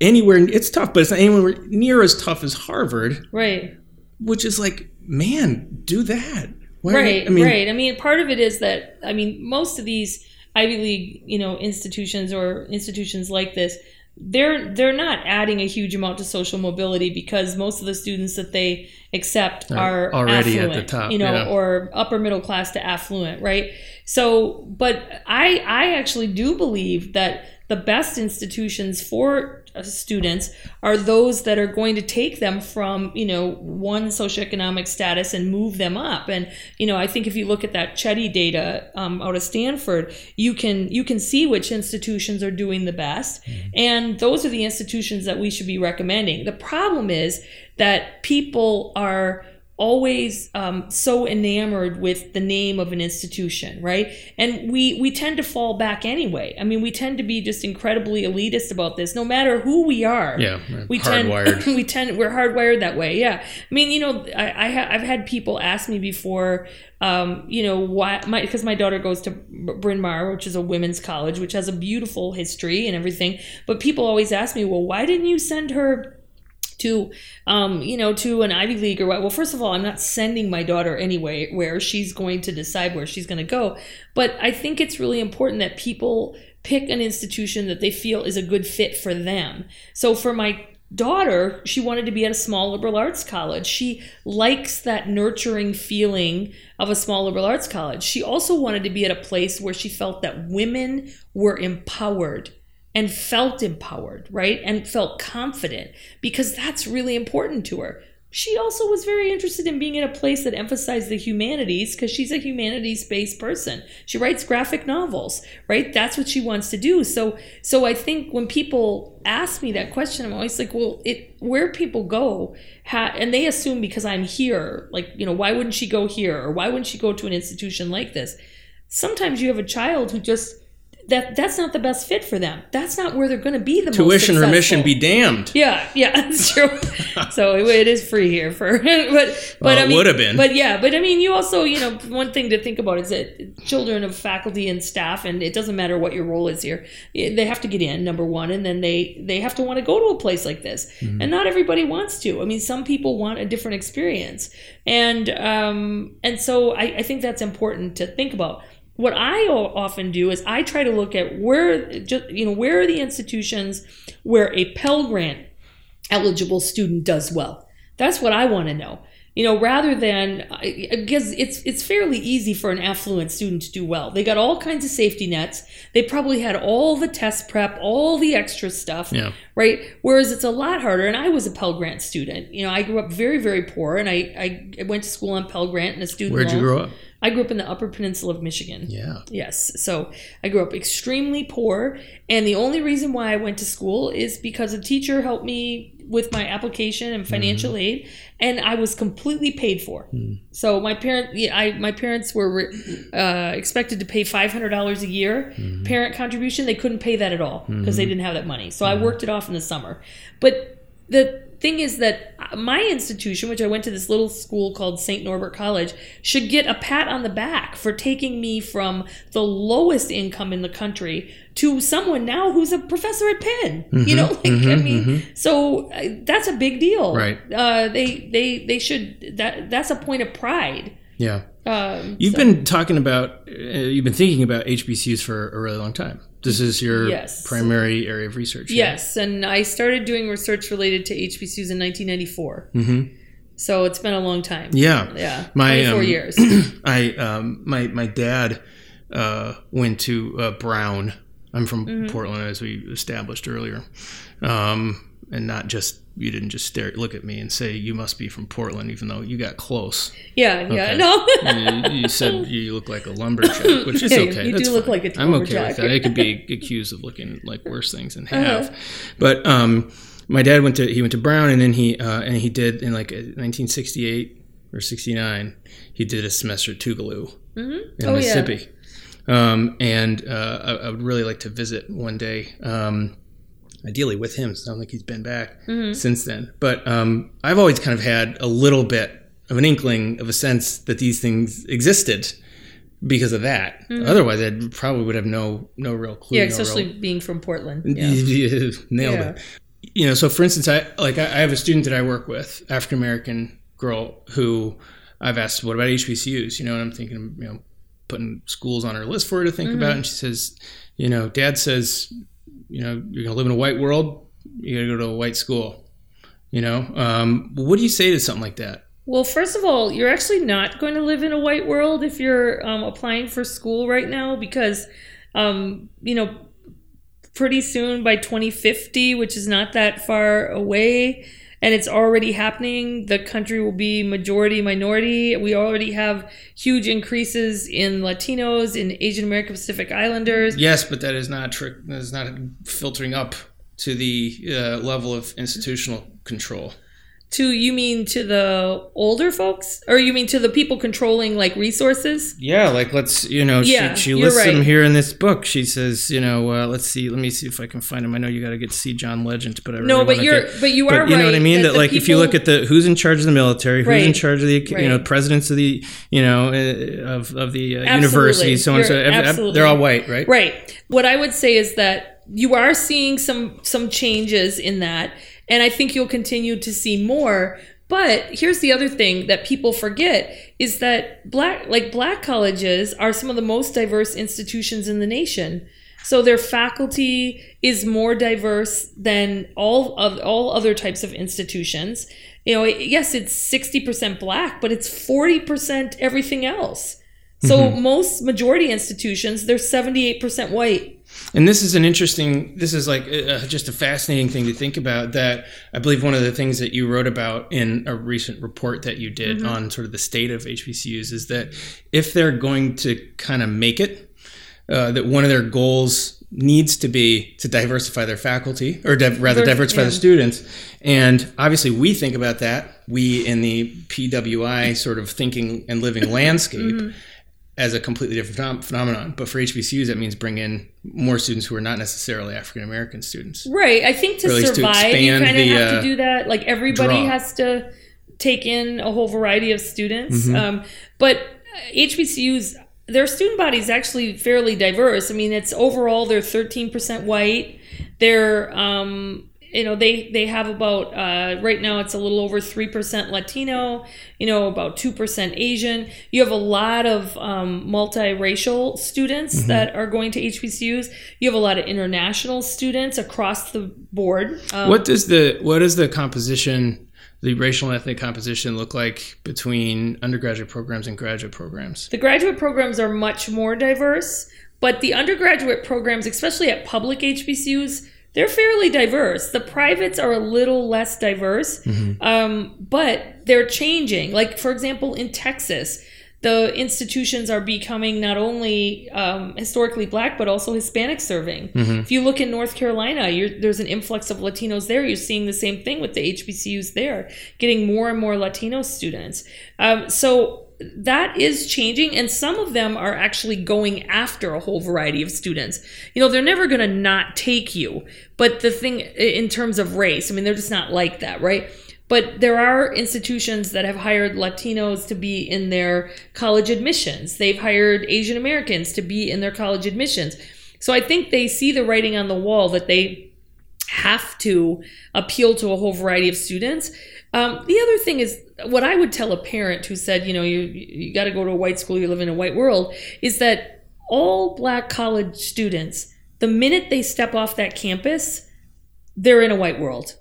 anywhere. It's tough, but it's not anywhere near as tough as Harvard, right which is like, man, do that. Why right I mean, right i mean part of it is that i mean most of these ivy league you know institutions or institutions like this they're they're not adding a huge amount to social mobility because most of the students that they accept Are are already at affluent, the top, you know yeah. or upper middle class to affluent right so but i i actually do believe that the best institutions for students are those that are going to take them from you know one socioeconomic status and move them up. And you know i think if you look at that chetty data um, out of stanford you can you can see which institutions are doing the best. And those are the institutions that we should be recommending. The problem is that people are always um, so enamored with the name of an institution, right? And we we tend to fall back anyway. I mean, we tend to be just incredibly elitist about this, no matter who we are. Yeah, we hardwired. tend we tend we're hardwired that way. Yeah, I mean, you know, I, I ha- I've had people ask me before, um, you know, why my because my daughter goes to Bryn Mawr, which is a women's college, which has a beautiful history and everything. But people always ask me, well, why didn't you send her? To um, you know to an ivy league or what. Well first of all i'm not sending my daughter anyway where she's going to decide where she's going to go. But i think it's really important that people pick an institution that they feel is a good fit for them. So for my daughter she wanted to be at a small liberal arts college. She likes that nurturing feeling of a small liberal arts college. She also wanted to be at a place where she felt that women were empowered and felt empowered, right? And felt confident because that's really important to her. She also was very interested in being in a place that emphasized the humanities because she's a humanities based person. She writes graphic novels, right? That's what she wants to do. So so I think when people ask me that question, I'm always like, well, it where people go, ha- and they assume because I'm here, like, you know, why wouldn't she go here or why wouldn't she go to an institution like this? Sometimes you have a child who just that that's not the best fit for them. That's not where they're going to be the tuition most remission be damned. Yeah, yeah, that's true. so it, it is free here for, but but well, I mean, would have been. But yeah, but I mean, you also you know one thing to think about is that children of faculty and staff, and it doesn't matter what your role is here, they have to get in number one, and then they they have to want to go to a place like this, mm-hmm. and not everybody wants to. I mean, some people want a different experience, and um and so I, I think that's important to think about what I often do is I try to look at where just you know where are the institutions where a Pell Grant eligible student does well. That's what I want to know. You know, rather than because it's it's fairly easy for an affluent student to do well. They got all kinds of safety nets. They probably had all the test prep, all the extra stuff, yeah. right? Whereas it's a lot harder. And I was a Pell Grant student. You know, I grew up very very poor, and I I went to school on Pell Grant and a student. Where'd loan. you grow up? I grew up in the Upper Peninsula of Michigan. Yeah. Yes. So I grew up extremely poor. And the only reason why I went to school is because a teacher helped me with my application and financial mm-hmm. aid, and I was completely paid for. Mm. So my parent, I my parents were uh, expected to pay five hundred dollars a year mm-hmm. parent contribution. They couldn't pay that at all because mm-hmm. they didn't have that money. So I mm-hmm. worked it off in the summer. But the thing is that my institution, which I went to this little school called St. Norbert College, should get a pat on the back for taking me from the lowest income in the country to someone now who's a professor at Penn. Mm-hmm, you know, like, mm-hmm, I mean, mm-hmm. so uh, that's a big deal. Right. Uh, they they they should that that's a point of pride. Yeah. Um, you've so. been talking about, uh, you've been thinking about HBCUs for a really long time. This is your yes. primary area of research. Right? Yes, and I started doing research related to HBCUs in 1994. Mm-hmm. So it's been a long time. Yeah, yeah, my four um, years. I um, my my dad uh, went to uh, Brown. I'm from mm-hmm. Portland, as we established earlier, um, and not just you didn't just stare look at me and say you must be from Portland, even though you got close. Yeah, okay. yeah, no. you, you, said you look like a lumberjack, which is okay. You That's do look fine. like a I'm okay with that. I could be accused of looking like worse things and have, uh-huh. but um, my dad went to he went to Brown and then he uh, and he did in like 1968 or 69 he did a semester at Tougaloo mm-hmm. in oh, Mississippi. Yeah. Um, and uh, I, I, would really like to visit one day. Um, ideally with him. Sounds like he's been back mm-hmm. since then. But um, I've always kind of had a little bit of an inkling of a sense that these things existed because of that. Mm-hmm. Otherwise, I probably would have no no real clue. Yeah, especially no real... being from Portland. Yeah. Nailed yeah. it. You know, so for instance, I like I have a student that I work with, African American girl, who I've asked, "What about HBCUs?" You know, and I'm thinking, you know, putting schools on her list for her to think mm-hmm. about, and she says, "You know, Dad says you know, you're going to live in a white world, you got to go to a white school. You know, um, what do you say to something like that? Well, first of all, you're actually not going to live in a white world if you're um, applying for school right now because, um, you know, pretty soon by 2050, which is not that far away, and it's already happening. The country will be majority minority. We already have huge increases in Latinos, in Asian American Pacific Islanders. Yes, but that is not trick. That is not filtering up to the uh, level of institutional control. To you mean to the older folks, or you mean to the people controlling like resources? Yeah, like let's you know Yeah, she, she lists them here in this book. She says you know uh, let's see let me see if I can find them. I know you got to get to see John Legend, but I really No, but you're get- but you but are you know what I mean. That, the like if you look at the who's in charge of the military, who's in charge of the you know presidents of the you know uh, of of the uh, universities, so on and so You're ev- ev- absolutely they're all white, right? Right. What I would say is that you are seeing some some changes in that, and I think you'll continue to see more. But here's the other thing that people forget is that black like black colleges are some of the most diverse institutions in the nation. So their faculty is more diverse than all of all other types of institutions. You know, yes, it's 60% black, but it's 40% everything else. So mm-hmm. most majority institutions, they're 78% white. And this is an interesting. This is like uh, just a fascinating thing to think about. That I believe one of the things that you wrote about in a recent report that you did on sort of the state of HBCUs is that if they're going to kind of make it, uh, that one of their goals needs to be to diversify their faculty, or div- rather Diver- diversify yeah. the students. And obviously, we think about that. We in the PWI sort of thinking and living landscape Mm-hmm. As a completely different phenom- phenomenon. But for HBCUs, that means bring in more students who are not necessarily African American students. Right. I think to least to survive, you kind of have uh, to do that. Like everybody draw. has to take in a whole variety of students. Mm-hmm. Um, but HBCUs, their student body is actually fairly diverse. I mean, it's overall they're 13% white. They're, um, you know, they they have about uh, right now it's a little over three percent Latino. You know, about two percent Asian. You have a lot of um, multiracial students Mm-hmm. that are going to HBCUs. You have a lot of international students across the board. Um, what does the what does the composition, the racial and ethnic composition, look like between undergraduate programs and graduate programs? The graduate programs are much more diverse, but the undergraduate programs, especially at public HBCUs, they're fairly diverse. The privates are a little less diverse, um, but they're changing. Like, for example, in Texas, the institutions are becoming not only um, historically black, but also Hispanic serving. If you look in North Carolina, you're, there's an influx of Latinos there. You're seeing the same thing with the HBCUs there, getting more and more Latino students. Um, so that is changing and some of them are actually going after a whole variety of students. You know they're never going to not take you but the thing in terms of race i mean they're just not like that right? But there are institutions that have hired latinos to be in their college admissions. They've hired asian americans to be in their college admissions. So i think they see the writing on the wall that they have to appeal to a whole variety of students. Um, the other thing is what I would tell a parent who said, you know, you you got to go to a white school, you live in a white world, is that all black college students, the minute they step off that campus, they're in a white world.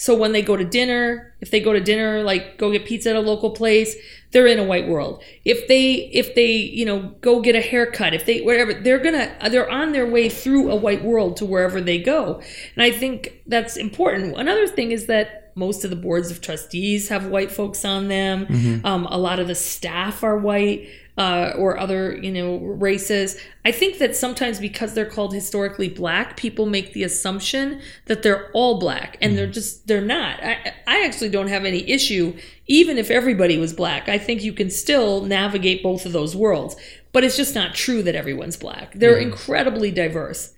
So when they go to dinner, if they go to dinner, like go get pizza at a local place, they're in a white world. If they if they you know go get a haircut, if they whatever, they're gonna they're on their way through a white world to wherever they go, and I think that's important. Another thing is that most of the boards of trustees have white folks on them. Um, a lot of the staff are white uh, or other you know races. I think that sometimes because they're called historically black, people make the assumption that they're all black, and they're just they're not. I, I actually don't have any issue, even if everybody was black. I think you can still navigate both of those worlds, but it's just not true that everyone's black. They're incredibly diverse.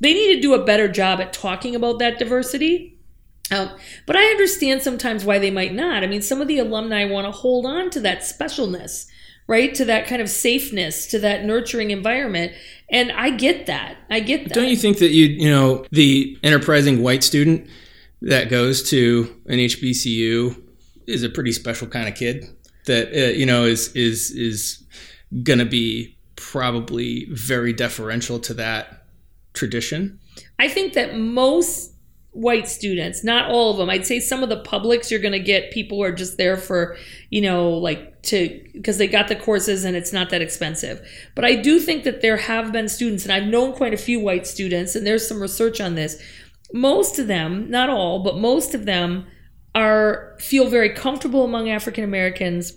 They need to do a better job at talking about that diversity. Um, but I understand sometimes why they might not. I mean, some of the alumni want to hold on to that specialness, right? To that kind of safeness, to that nurturing environment. And I get that. I get that. Don't you think that you you know the enterprising white student that goes to an HBCU is a pretty special kind of kid that uh, you know is is is going to be probably very deferential to that tradition. I think that most white students, not all of them, I'd say some of the publics you're going to get people who are just there for, you know, like to because they got the courses and it's not that expensive. But I do think that there have been students and I've known quite a few white students and there's some research on this. Most of them, not all, but most of them are feel very comfortable among African Americans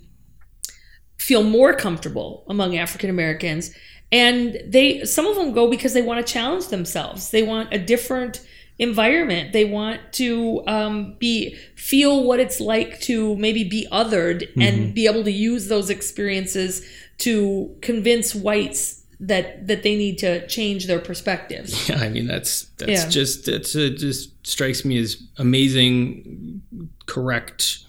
feel more comfortable among African Americans. And they some of them go because they want to challenge themselves. They want a different environment. They want to um, be feel what it's like to maybe be othered Mm-hmm. and be able to use those experiences to convince whites that that they need to change their perspectives. Yeah, I mean that's that's Yeah. just that's uh, just strikes me as amazing, correct,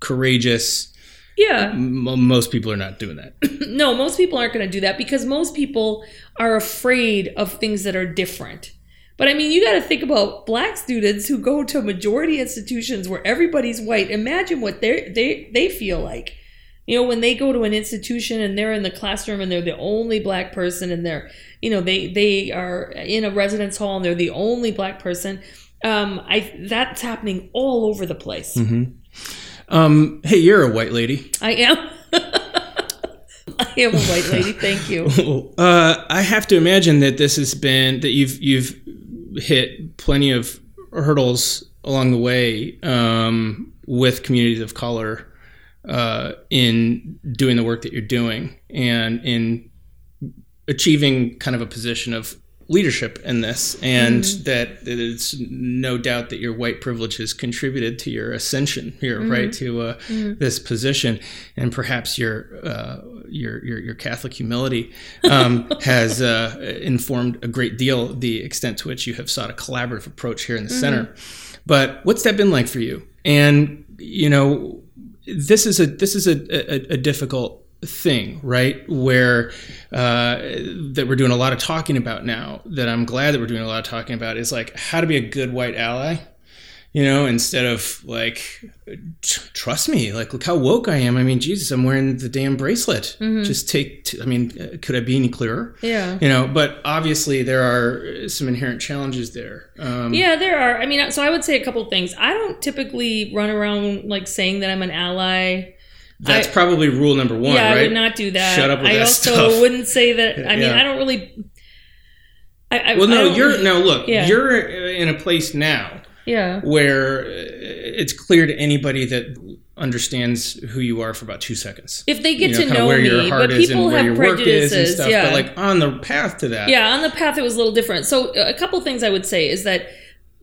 courageous. Yeah. M- most people are not doing that. No, most people aren't going to do that because most people are afraid of things that are different. But I mean, you got to think about black students who go to majority institutions where everybody's white. Imagine what they they they feel like. You know, when they go to an institution and they're in the classroom and they're the only black person and they're, you know, they they are in a residence hall and they're the only black person. Um, I that's happening all over the place. Hmm. Um, hey, you're a white lady. I am. I am a white lady. Thank you. Uh, I have to imagine that this has been that you've you've hit plenty of hurdles along the way um, with communities of color uh, in doing the work that you're doing and in achieving kind of a position of leadership in this. And that it's no doubt that your white privilege has contributed to your ascension here right to uh, this position. And perhaps your uh, your, your your Catholic humility um, has uh, informed a great deal the extent to which you have sought a collaborative approach here in the center. But what's that been like for you? And you know this is a this is a, a, a difficult thing right? Where uh, that we're doing a lot of talking about now that i'm glad that we're doing a lot of talking about is like how to be a good white ally you know instead of like trust me like look how woke i am i mean jesus i'm wearing the damn bracelet just take t- i mean uh, could i be any clearer Yeah. you know but obviously there are some inherent challenges there um, Yeah, there are. I mean, so I would say a couple things. I don't typically run around like saying that I'm an ally. that's I- probably rule number one yeah, right I would not do that. Shut up with I that also stuff. wouldn't say that. I mean, Yeah. I don't really. I, I, well no you're no look Yeah. you're in a place now Yeah. where it's clear to anybody that understands who you are for about two seconds. If they get You to know where your me, heart but is and people where have your work is and stuff, yeah. but like on the path to that. yeah, on the path it was a little different. So uh, a couple things I would say is that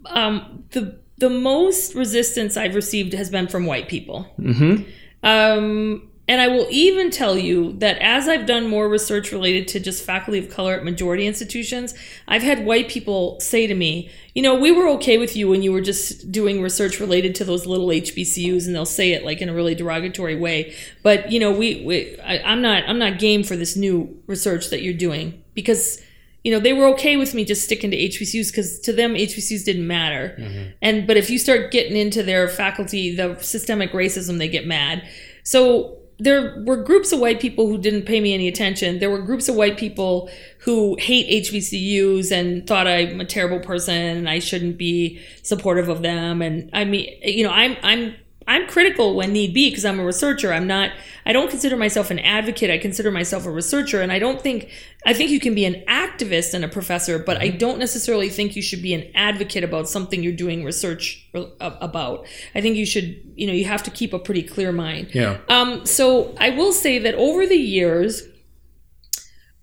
um, the the most resistance I've received has been from white people. hmm Um, and I will even tell you that as I've done more research related to just faculty of color at majority institutions, I've had white people say to me, you know, we were okay with you when you were just doing research related to those little HBCUs, and they'll say it like in a really derogatory way. But you know, we, we I, I'm not I'm not game for this new research that you're doing because you know they were okay with me just sticking to HBCUs because to them HBCUs didn't matter. Mm-hmm. And but if you start getting into their faculty, the systemic racism, they get mad. So there were groups of white people who didn't pay me any attention. There were groups of white people who hate HBCUs and thought I'm a terrible person and I shouldn't be supportive of them. And I mean, you know, I'm I'm I'm critical when need be because I'm a researcher. I'm not. I don't consider myself an advocate. I consider myself a researcher, and I don't think. I think you can be an activist and a professor, but I don't necessarily think you should be an advocate about something you're doing research about. I think you should. You know, you have to keep a pretty clear mind. Yeah. Um, so I will say that over the years,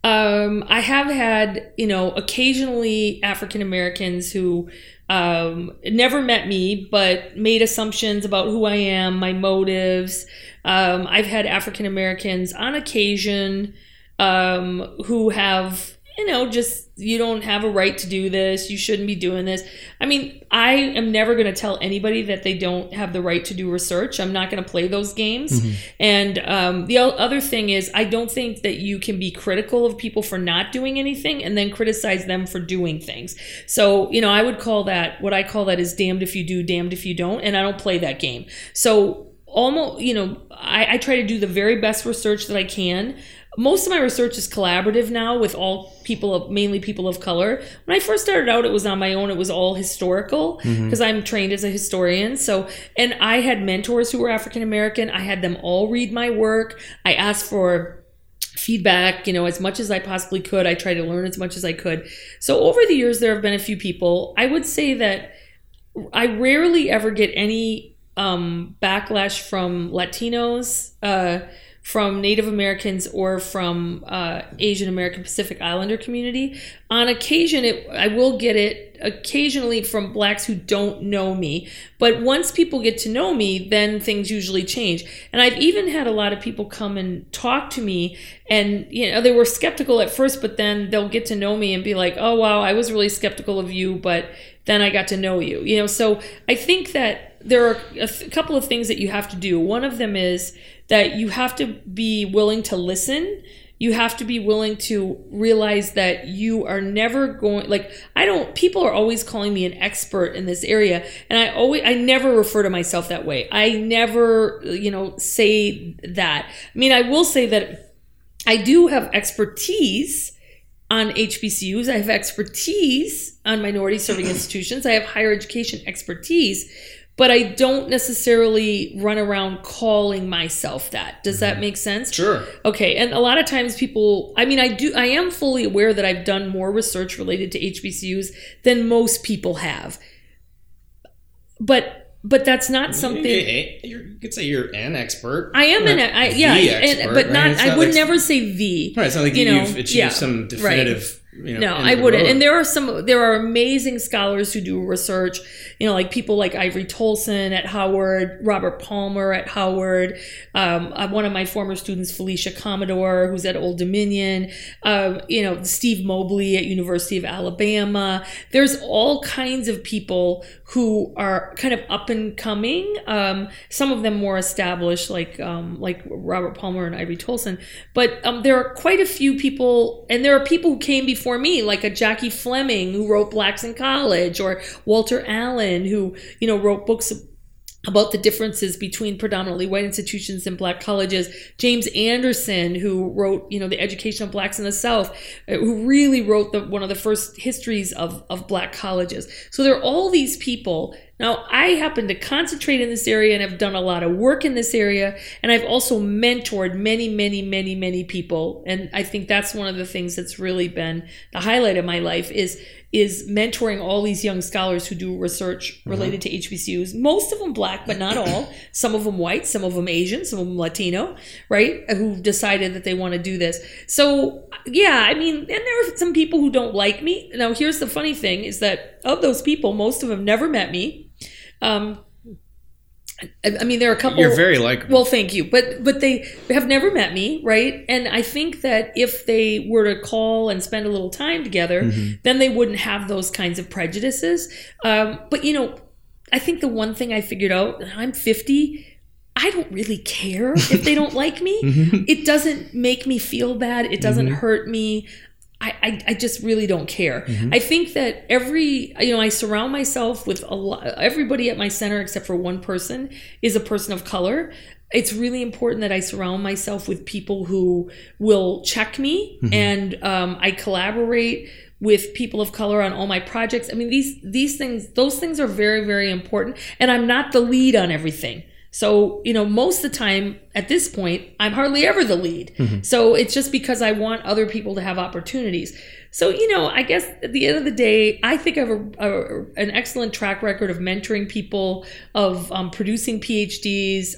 um, I have had, you know, occasionally African Americans who um, never met me, but made assumptions about who I am, my motives. Um, I've had African Americans on occasion um, who have, you know, just you don't have a right to do this. You shouldn't be doing this. I mean, I am never going to tell anybody that they don't have the right to do research. I'm not going to play those games. And um, the other thing is, I don't think that you can be critical of people for not doing anything and then criticize them for doing things. So, you know, I would call that what I call that is damned if you do, damned if you don't. And I don't play that game. So, almost, you know, I, I try to do the very best research that I can most of my research is collaborative now with all people of mainly people of color. When i first started out it was on my own. It was all historical because i'm trained as a historian. So and i had mentors who were african american i had them all read my work. I asked for feedback you know as much as i possibly could. I tried to learn as much as i could. So over the years there have been a few people. I would say that i rarely ever get any um, backlash from latinos uh, from Native Americans or from uh, Asian American Pacific Islander community. On occasion, it, I will get it occasionally from blacks who don't know me. But once people get to know me, then things usually change. And I've even had a lot of people come and talk to me, and you know they were skeptical at first, but then they'll get to know me and be like, "Oh wow, I was really skeptical of you, but." then I got to know you. You know, so I think that there are a couple of things that you have to do. One of them is that you have to be willing to listen. You have to be willing to realize that you are never going like I don't people are always calling me an expert in this area and I always I never refer to myself that way. I never, you know, say that. I mean, I will say that I do have expertise on HBCUs. I have expertise on minority serving institutions. I have higher education expertise, but I don't necessarily run around calling myself that. Does that mm-hmm. make sense? Sure. Okay. And a lot of times people, I mean, I do, I am fully aware that I've done more research related to HBCUs than most people have. But but that's not something you, could say you're an expert. I am an I, yeah, and, but not. I would like, never say the. Right, it's not like you know, you've achieved yeah, some definitive. Right you know, no, I wouldn't. And there are some, there are amazing scholars who do research, you know, like people like Ivory Toldson at Howard, Robert Palmer at Howard, um, uh, one of my former students, Felicia Commodore, who's at Old Dominion, uh, you know, Steve Mobley at University of Alabama. There's all kinds of people who are kind of up and coming. Um, some of them more established, like um, like Robert Palmer and Ivory Toldson. But um, there are quite a few people, and there are people who came before before me, like a Jackie Fleming who wrote Blacks in College, or Walter Allen who you know wrote books about the differences between predominantly white institutions and black colleges. James Anderson, who wrote, you know, the education of blacks in the South, uh, who really wrote the, one of the first histories of, of black colleges. So there are all these people. Now, I happen to concentrate in this area and have done a lot of work in this area. And I've also mentored many, many, many, many people. And I think that's one of the things that's really been the highlight of my life is is mentoring all these young scholars who do research mm-hmm. related mm-hmm. to HBCUs. Most of them black, but not all. some of them white, some of them Asian, some of them Latino, right? Who've decided that they want to do this. So yeah, I mean, and there are some people who don't like me. Now, here's the funny thing: is that of those people, most of them never met me. Um, I mean, there are a couple. You're very likable. Well, thank you, but but they have never met me, right? And I think that if they were to call and spend a little time together, mm-hmm. then they wouldn't have those kinds of prejudices. Um, but you know, I think the one thing I figured out: I'm 50. I don't really care if they don't like me. Mm-hmm. It doesn't make me feel bad. It doesn't mm-hmm. hurt me. I, I, I, just really don't care. Mm-hmm. I think that every, you know, I surround myself with a lot, everybody at my center except for one person is a person of color. It's really important that I surround myself with people who will check me mm-hmm. and um, I collaborate with people of color on all my projects. I mean, these, these things, those things are very, very important. And I'm not the lead on everything. So, you know, most of the time at this point, I'm hardly ever the lead. Mm-hmm. So it's just because I want other people to have opportunities. So, you know, I guess at the end of the day, I think I have a, a, an excellent track record of mentoring people, of um, producing PhDs,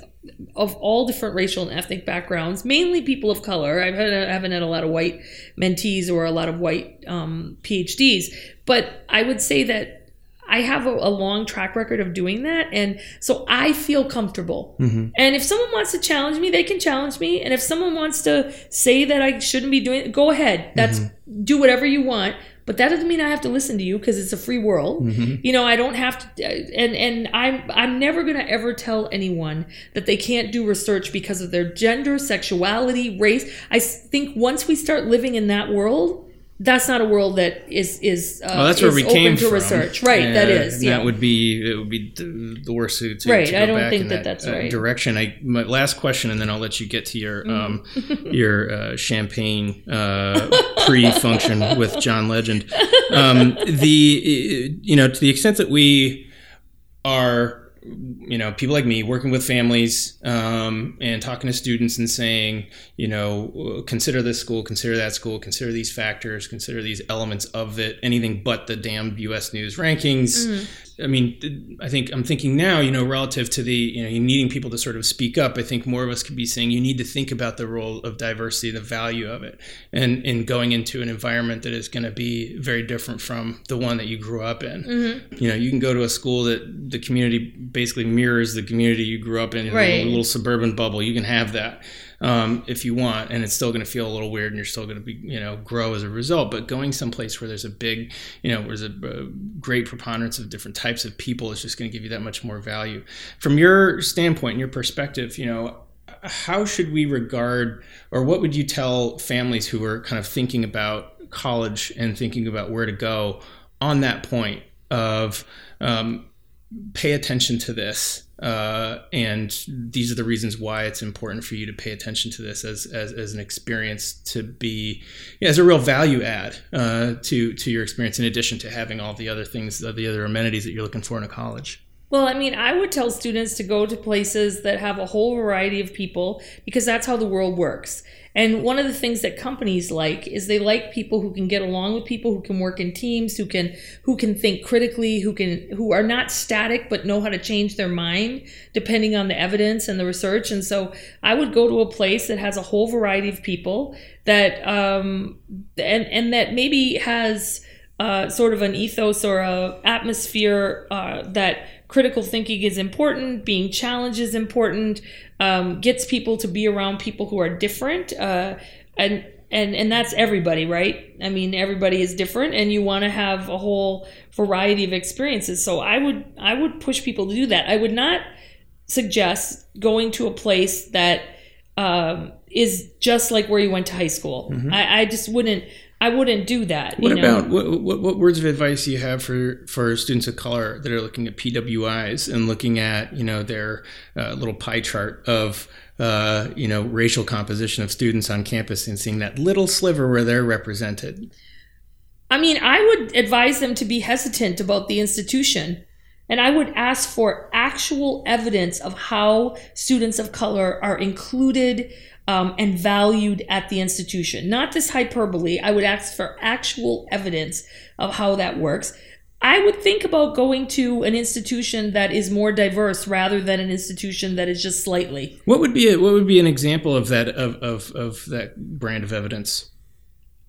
of all different racial and ethnic backgrounds, mainly people of color. I haven't had a lot of white mentees or a lot of white um, PhDs, but I would say that I have a, a, long track record of doing that. And so I feel comfortable. Mm-hmm. And if someone wants to challenge me, they can challenge me. And if someone wants to say that I shouldn't be doing it, go ahead. That's mm-hmm. do whatever you want. But that doesn't mean I have to listen to you because it's a free world. Mm-hmm. You know, I don't have to and and I'm I'm never going to ever tell anyone that they can't do research because of their gender, sexuality, race. I think once we start living in that world, that's not a world that is is uh, well, that's where we came to from. research, right? That is. Yeah. That would be it would be the worst to, to right. To I don't think that, that, that's uh, right. Direction. I my last question, and then I'll let you get to your mm-hmm. um, your uh, champagne uh, pre-function with John Legend. Um, the you know to the extent that we are you know people like me working with families um, and talking to students and saying you know consider this school consider that school consider these factors consider these elements of it anything but the damn us news rankings mm. I mean, I think I'm thinking now, you know, relative to the, you know, needing people to sort of speak up. I think more of us could be saying you need to think about the role of diversity, the value of it, and in going into an environment that is going to be very different from the one that you grew up in. Mm-hmm. You know, you can go to a school that the community basically mirrors the community you grew up in, in right. a little suburban bubble. You can have that um, if you want, and it's still going to feel a little weird, and you're still going to be, you know, grow as a result. But going someplace where there's a big, you know, there's a, a great preponderance of different types of people is just going to give you that much more value. From your standpoint, and your perspective, you know, how should we regard, or what would you tell families who are kind of thinking about college and thinking about where to go on that point of um, pay attention to this uh, and these are the reasons why it's important for you to pay attention to this as, as, as an experience to be yeah, as a real value add uh, to to your experience in addition to having all the other things the other amenities that you're looking for in a college well, I mean, I would tell students to go to places that have a whole variety of people because that's how the world works. And one of the things that companies like is they like people who can get along with people, who can work in teams, who can who can think critically, who can who are not static but know how to change their mind depending on the evidence and the research. And so I would go to a place that has a whole variety of people that um and and that maybe has uh, sort of an ethos or a atmosphere uh, that critical thinking is important, being challenged is important, um, gets people to be around people who are different, uh, and and and that's everybody, right? I mean, everybody is different, and you want to have a whole variety of experiences. So I would I would push people to do that. I would not suggest going to a place that um, is just like where you went to high school. Mm-hmm. I, I just wouldn't I wouldn't do that. What about what, what, what, words of advice do you have for for students of color that are looking at PWIs and looking at you know their uh, little pie chart of uh, you know racial composition of students on campus and seeing that little sliver where they're represented? I mean, I would advise them to be hesitant about the institution. And I would ask for actual evidence of how students of color are included um, and valued at the institution. Not this hyperbole. I would ask for actual evidence of how that works. I would think about going to an institution that is more diverse rather than an institution that is just slightly. What would be a, what would be an example of that of, of, of that brand of evidence?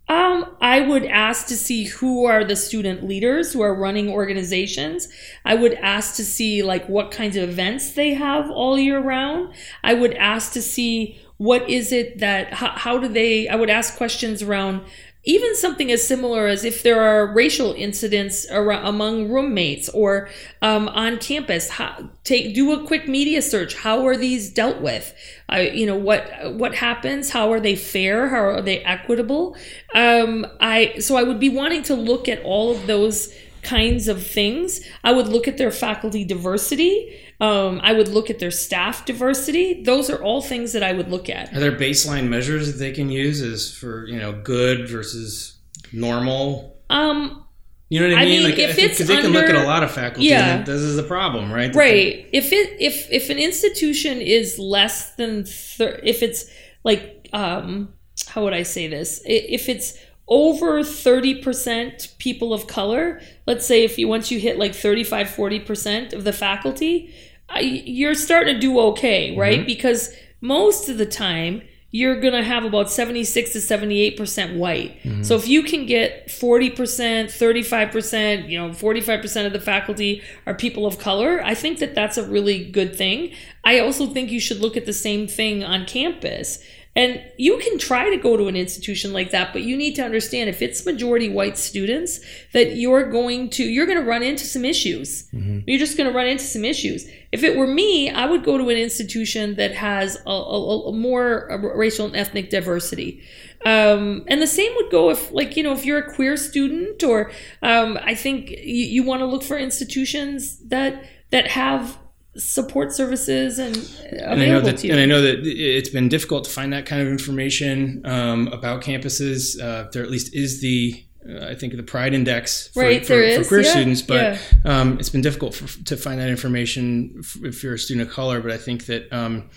Um, I would ask to see who are the student leaders who are running organizations. I would ask to see like what kinds of events they have all year round. I would ask to see what is it that how, how do they i would ask questions around even something as similar as if there are racial incidents around, among roommates or um, on campus. How, take do a quick media search. How are these dealt with? Uh, you know what what happens? How are they fair? How are they equitable? Um, i so i would be wanting to look at all of those kinds of things i would look at their faculty diversity um, I would look at their staff diversity. Those are all things that I would look at. Are there baseline measures that they can use as for you know good versus normal? Um, you know what I, I mean? mean? Like, if it's because they can look at a lot of faculty. Yeah, this is the problem, right? right. If it if if an institution is less than thir- if it's like um how would I say this? If it's over 30% people of color let's say if you once you hit like 35 40% of the faculty you're starting to do okay right mm-hmm. because most of the time you're going to have about 76 to 78% white. Mm-hmm. So if you can get 40%, 35%, you know, 45% of the faculty are people of color, I think that that's a really good thing. I also think you should look at the same thing on campus. And you can try to go to an institution like that, but you need to understand if it's majority white students that you're going to you're going to run into some issues. Mm-hmm. You're just going to run into some issues. If it were me, I would go to an institution that has a, a, a more racial and ethnic diversity. Um, and the same would go if, like, you know, if you're a queer student, or um, I think you, you want to look for institutions that that have support services and available and I know that, to you. And I know that it's been difficult to find that kind of information um, about campuses. Uh, there at least is the uh, I think the Pride Index for, right, for, for queer yeah, students, but yeah. um, it's been difficult for, to find that information if you're a student of color. But I think that um,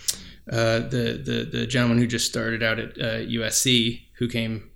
uh, the, the the gentleman who just started out at USC, uh, who came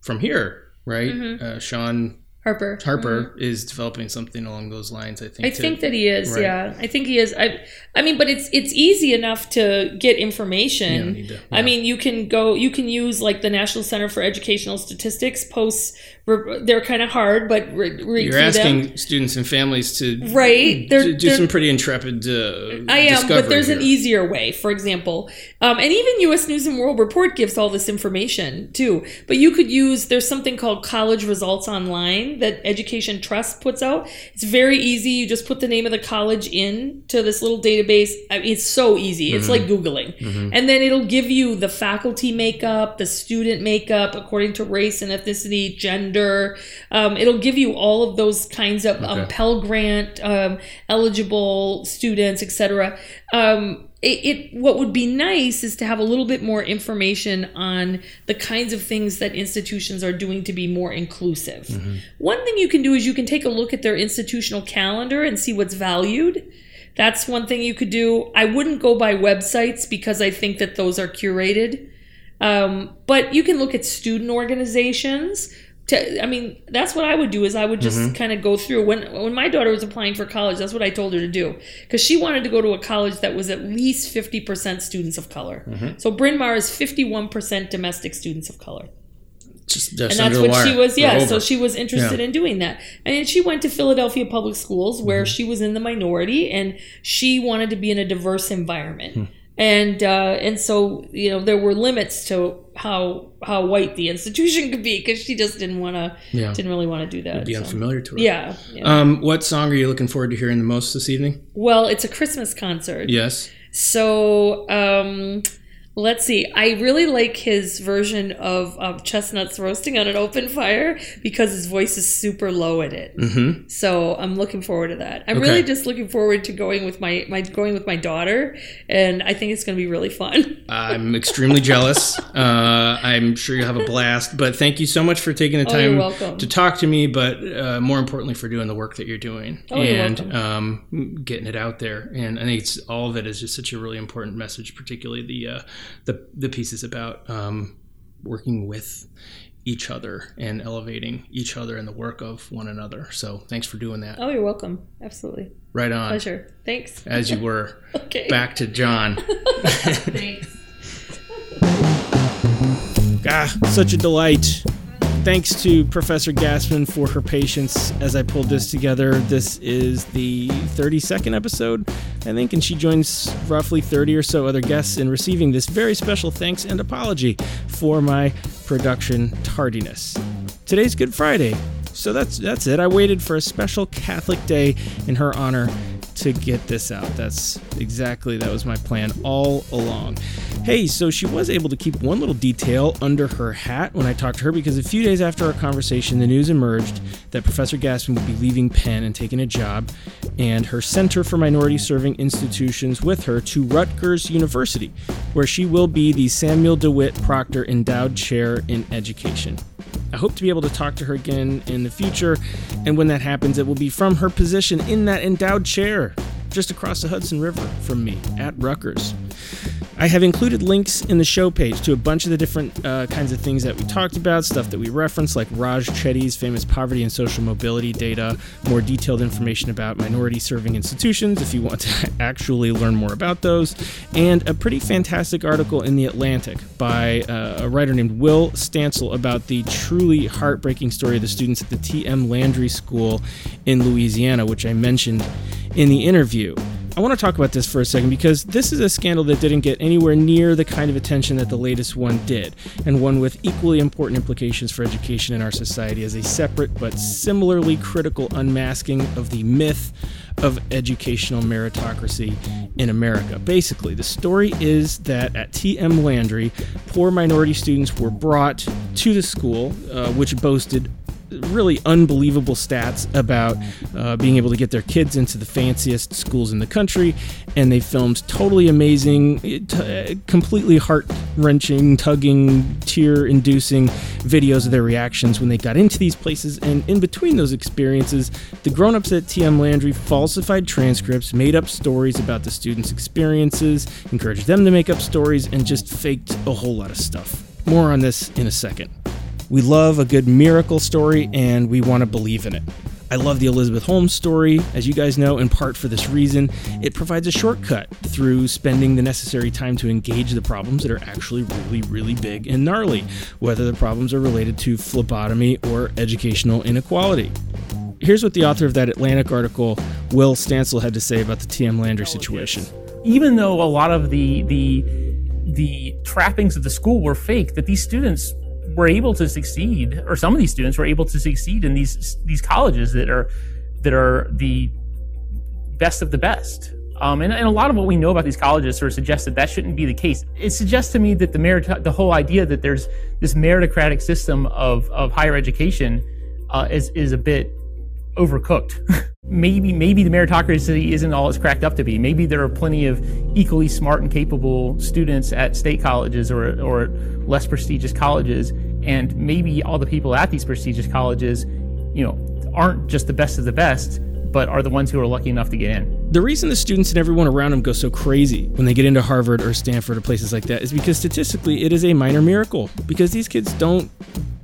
from here, right, mm-hmm. Uh, Shaun Harper. Harper is developing something along those lines. I think. I think that he is. Right. Yeah, I think he is. I, I mean, but it's it's easy enough to get information. You don't need to- I mean, you can go. You can use like the National Center for Educational Statistics posts. They're kind of hard, but re- read You're asking them. students and families to Right. They're, to do they're- some pretty intrepid. Uh, I am, but there's an easier way. For example, um, and even U.S. News and World Report gives all this information too. But you could use there's something called College Results Online that Education Trust puts out. It's very easy. You just put the name of the college in to this little database. I mean, it's so easy. It's like googling, and then it'll give you the faculty makeup, the student makeup according to race and ethnicity, gender. Um, it'll give you all of those kinds of um, Pell Grant um, eligible students, etc. Um, it, it what would be nice is to have a little bit more information on the kinds of things that institutions are doing to be more inclusive. One thing you can do is you can take a look at their institutional calendar and see what's valued. That's one thing you could do. I wouldn't go by websites because I think that those are curated. Um, but you can look at student organizations. To, I mean, that's what I would do. Is I would just kind of go through when when my daughter was applying for college. That's what I told her to do because she wanted to go to a college that was at least fifty percent students of color. So Bryn Mawr is fifty one percent domestic students of color just, just and that's what she was yeah so she was interested Yeah. in doing that and she went to philadelphia public schools where Mm-hmm. she was in the minority and she wanted to be in a diverse environment Hmm. and uh, and so you know there were limits to how how white the institution could be because she just didn't want to Yeah. didn't really want to do that be so. unfamiliar to her. yeah, yeah. Um, what song are you looking forward to hearing the most this evening? well it's a christmas concert Yes. So um, let's see. I really like his version of, of chestnuts roasting on an open fire because his voice is super low in it. Mm-hmm. So I'm looking forward to that. I'm Okay. really just looking forward to going with my, my going with my daughter, and I think it's going to be really fun. I'm extremely jealous. Uh, I'm sure you'll have a blast. But thank you so much for taking the Oh, time welcome. to talk to me. But uh, more importantly, for doing the work that you're doing Oh, you're and um, getting it out there. And I think it's all of it is just such a really important message, particularly the uh, the the pieces about um, working with each other and elevating each other in the work of one another. So thanks for doing that. Oh, you're welcome. Absolutely. Right on. Pleasure. Thanks. As you were. Okay. Back to John. Thanks. Ah, such a delight. Thanks to Professor Gasman for her patience as I pulled this together. This is the 32nd episode, I think, and she joins roughly 30 or so other guests in receiving this very special thanks and apology for my production tardiness. Today's Good Friday, so that's that's it. I waited for a special Catholic day in her honor to get this out. That's exactly that was my plan all along. Hey, so she was able to keep one little detail under her hat when I talked to her because a few days after our conversation, the news emerged that Professor Gasman would be leaving Penn and taking a job and her Center for Minority Serving Institutions with her to Rutgers University, where she will be the Samuel DeWitt Proctor Endowed Chair in Education. I hope to be able to talk to her again in the future, and when that happens, it will be from her position in that endowed chair, just across the Hudson River from me at Rutgers. I have included links in the show page to a bunch of the different uh, kinds of things that we talked about, stuff that we referenced, like Raj Chetty's famous poverty and social mobility data, more detailed information about minority serving institutions if you want to actually learn more about those, and a pretty fantastic article in The Atlantic by uh, a writer named Will Stancil about the truly heartbreaking story of the students at the T.M. Landry School in Louisiana, which I mentioned in the interview. I want to talk about this for a second because this is a scandal that didn't get anywhere near the kind of attention that the latest one did, and one with equally important implications for education in our society as a separate but similarly critical unmasking of the myth of educational meritocracy in America. Basically, the story is that at TM Landry, poor minority students were brought to the school, uh, which boasted really unbelievable stats about uh, being able to get their kids into the fanciest schools in the country, and they filmed totally amazing, t- completely heart wrenching, tugging, tear inducing videos of their reactions when they got into these places. And in between those experiences, the grown ups at TM Landry falsified transcripts, made up stories about the students' experiences, encouraged them to make up stories, and just faked a whole lot of stuff. More on this in a second. We love a good miracle story and we want to believe in it. I love the Elizabeth Holmes story, as you guys know, in part for this reason. It provides a shortcut through spending the necessary time to engage the problems that are actually really, really big and gnarly, whether the problems are related to phlebotomy or educational inequality. Here's what the author of that Atlantic article, Will Stancil, had to say about the TM Landry oh, situation. Even though a lot of the the the trappings of the school were fake, that these students were able to succeed, or some of these students were able to succeed in these these colleges that are that are the best of the best. Um, and, and, a lot of what we know about these colleges sort of suggests that that shouldn't be the case. It suggests to me that the merit, the whole idea that there's this meritocratic system of, of higher education uh, is is a bit overcooked. maybe maybe the meritocracy isn't all it's cracked up to be. Maybe there are plenty of equally smart and capable students at state colleges or or less prestigious colleges, and maybe all the people at these prestigious colleges, you know, aren't just the best of the best, but are the ones who are lucky enough to get in. The reason the students and everyone around them go so crazy when they get into Harvard or Stanford or places like that is because statistically it is a minor miracle because these kids don't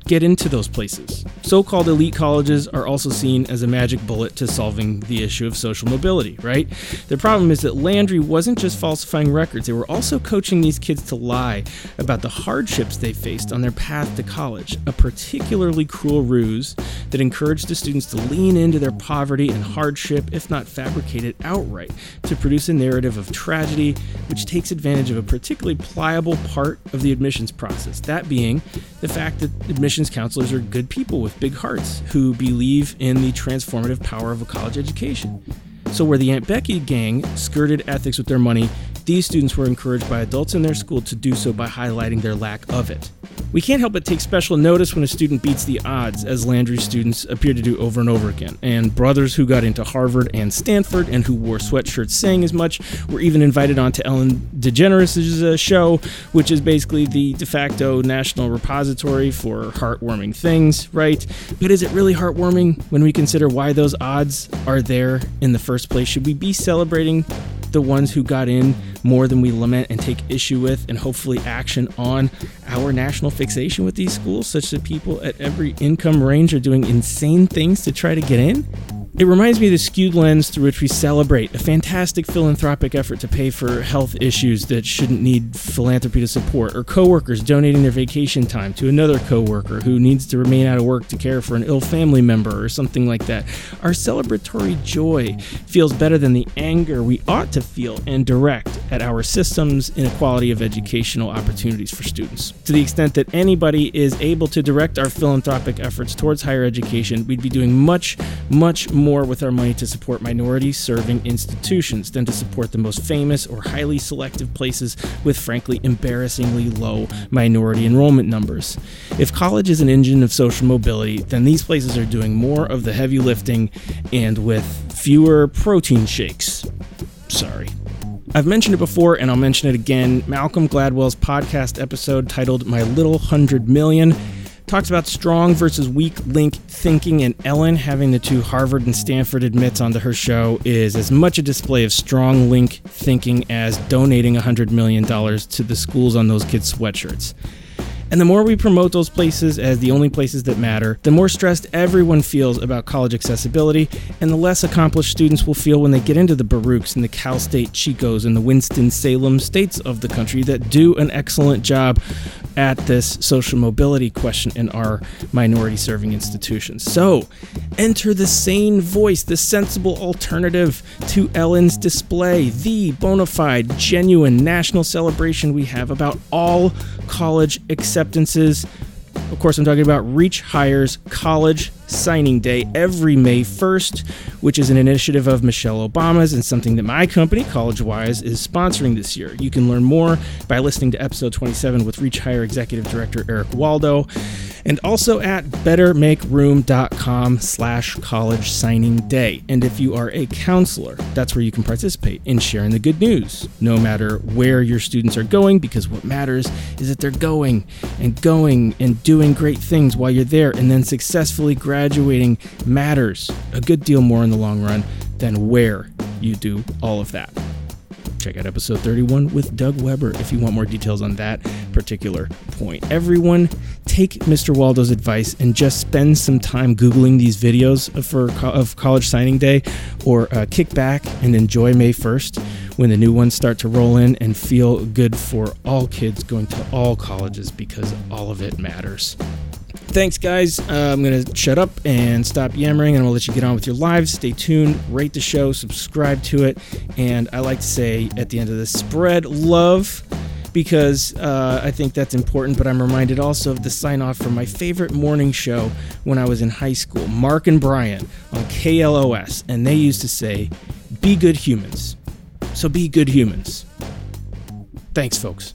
get into those places. So called elite colleges are also seen as a magic bullet to solving the issue of social mobility, right? The problem is that Landry wasn't just falsifying records, they were also coaching these kids to lie about the hardships they faced on their path to college, a particularly cruel ruse that encouraged the students to lean into their poverty and hardship, if not fabricate it outright, to produce a narrative of tragedy which takes advantage of a particularly pliable part of the admissions process, that being the fact that admissions admissions counselors are good people with big hearts who believe in the transformative power of a college education. So, where the Aunt Becky gang skirted ethics with their money, these students were encouraged by adults in their school to do so by highlighting their lack of it. We can't help but take special notice when a student beats the odds, as Landry's students appear to do over and over again. And brothers who got into Harvard and Stanford and who wore sweatshirts saying as much were even invited on to Ellen DeGeneres' uh, show, which is basically the de facto national repository for heartwarming things, right? But is it really heartwarming when we consider why those odds are there in the first place? Should we be celebrating the ones who got in more than we lament and take issue with, and hopefully action on our national fixation with these schools, such that people at every income range are doing insane things to try to get in? It reminds me of the skewed lens through which we celebrate a fantastic philanthropic effort to pay for health issues that shouldn't need philanthropy to support, or coworkers donating their vacation time to another coworker who needs to remain out of work to care for an ill family member or something like that. Our celebratory joy feels better than the anger we ought to feel and direct at our system's inequality of educational opportunities for students. To the extent that anybody is able to direct our philanthropic efforts towards higher education, we'd be doing much, much more more with our money to support minority serving institutions than to support the most famous or highly selective places with frankly embarrassingly low minority enrollment numbers. If college is an engine of social mobility, then these places are doing more of the heavy lifting and with fewer protein shakes. Sorry. I've mentioned it before and I'll mention it again. Malcolm Gladwell's podcast episode titled My Little Hundred Million talks about strong versus weak link thinking, and Ellen having the two Harvard and Stanford admits onto her show is as much a display of strong link thinking as donating $100 million to the schools on those kids' sweatshirts. And the more we promote those places as the only places that matter, the more stressed everyone feels about college accessibility, and the less accomplished students will feel when they get into the Baruchs and the Cal State Chicos and the Winston-Salem states of the country that do an excellent job at this social mobility question in our minority serving institutions. So, enter the sane voice, the sensible alternative to Ellen's display, the bona fide, genuine national celebration we have about all college acceptance acceptances. Of course, I'm talking about Reach Higher College Signing Day every May 1st, which is an initiative of Michelle Obama's and something that my company, CollegeWise, is sponsoring this year. You can learn more by listening to episode 27 with Reach Higher Executive Director Eric Waldo and also at bettermakeroom.com slash college signing day. And if you are a counselor, that's where you can participate in sharing the good news, no matter where your students are going, because what matters is that they're going and going and doing great things while you're there and then successfully graduating matters a good deal more in the long run than where you do all of that. Check out episode 31 with Doug Weber if you want more details on that particular point. Everyone, take Mr. Waldo's advice and just spend some time Googling these videos for of college signing day or uh, kick back and enjoy May 1st when the new ones start to roll in and feel good for all kids going to all colleges because all of it matters. Thanks, guys. Uh, I'm going to shut up and stop yammering, and to let you get on with your lives. Stay tuned, rate the show, subscribe to it, and I like to say at the end of this, spread love because uh, I think that's important. But I'm reminded also of the sign off from my favorite morning show when I was in high school, Mark and Brian on KLOS, and they used to say, Be good humans. So be good humans. Thanks, folks.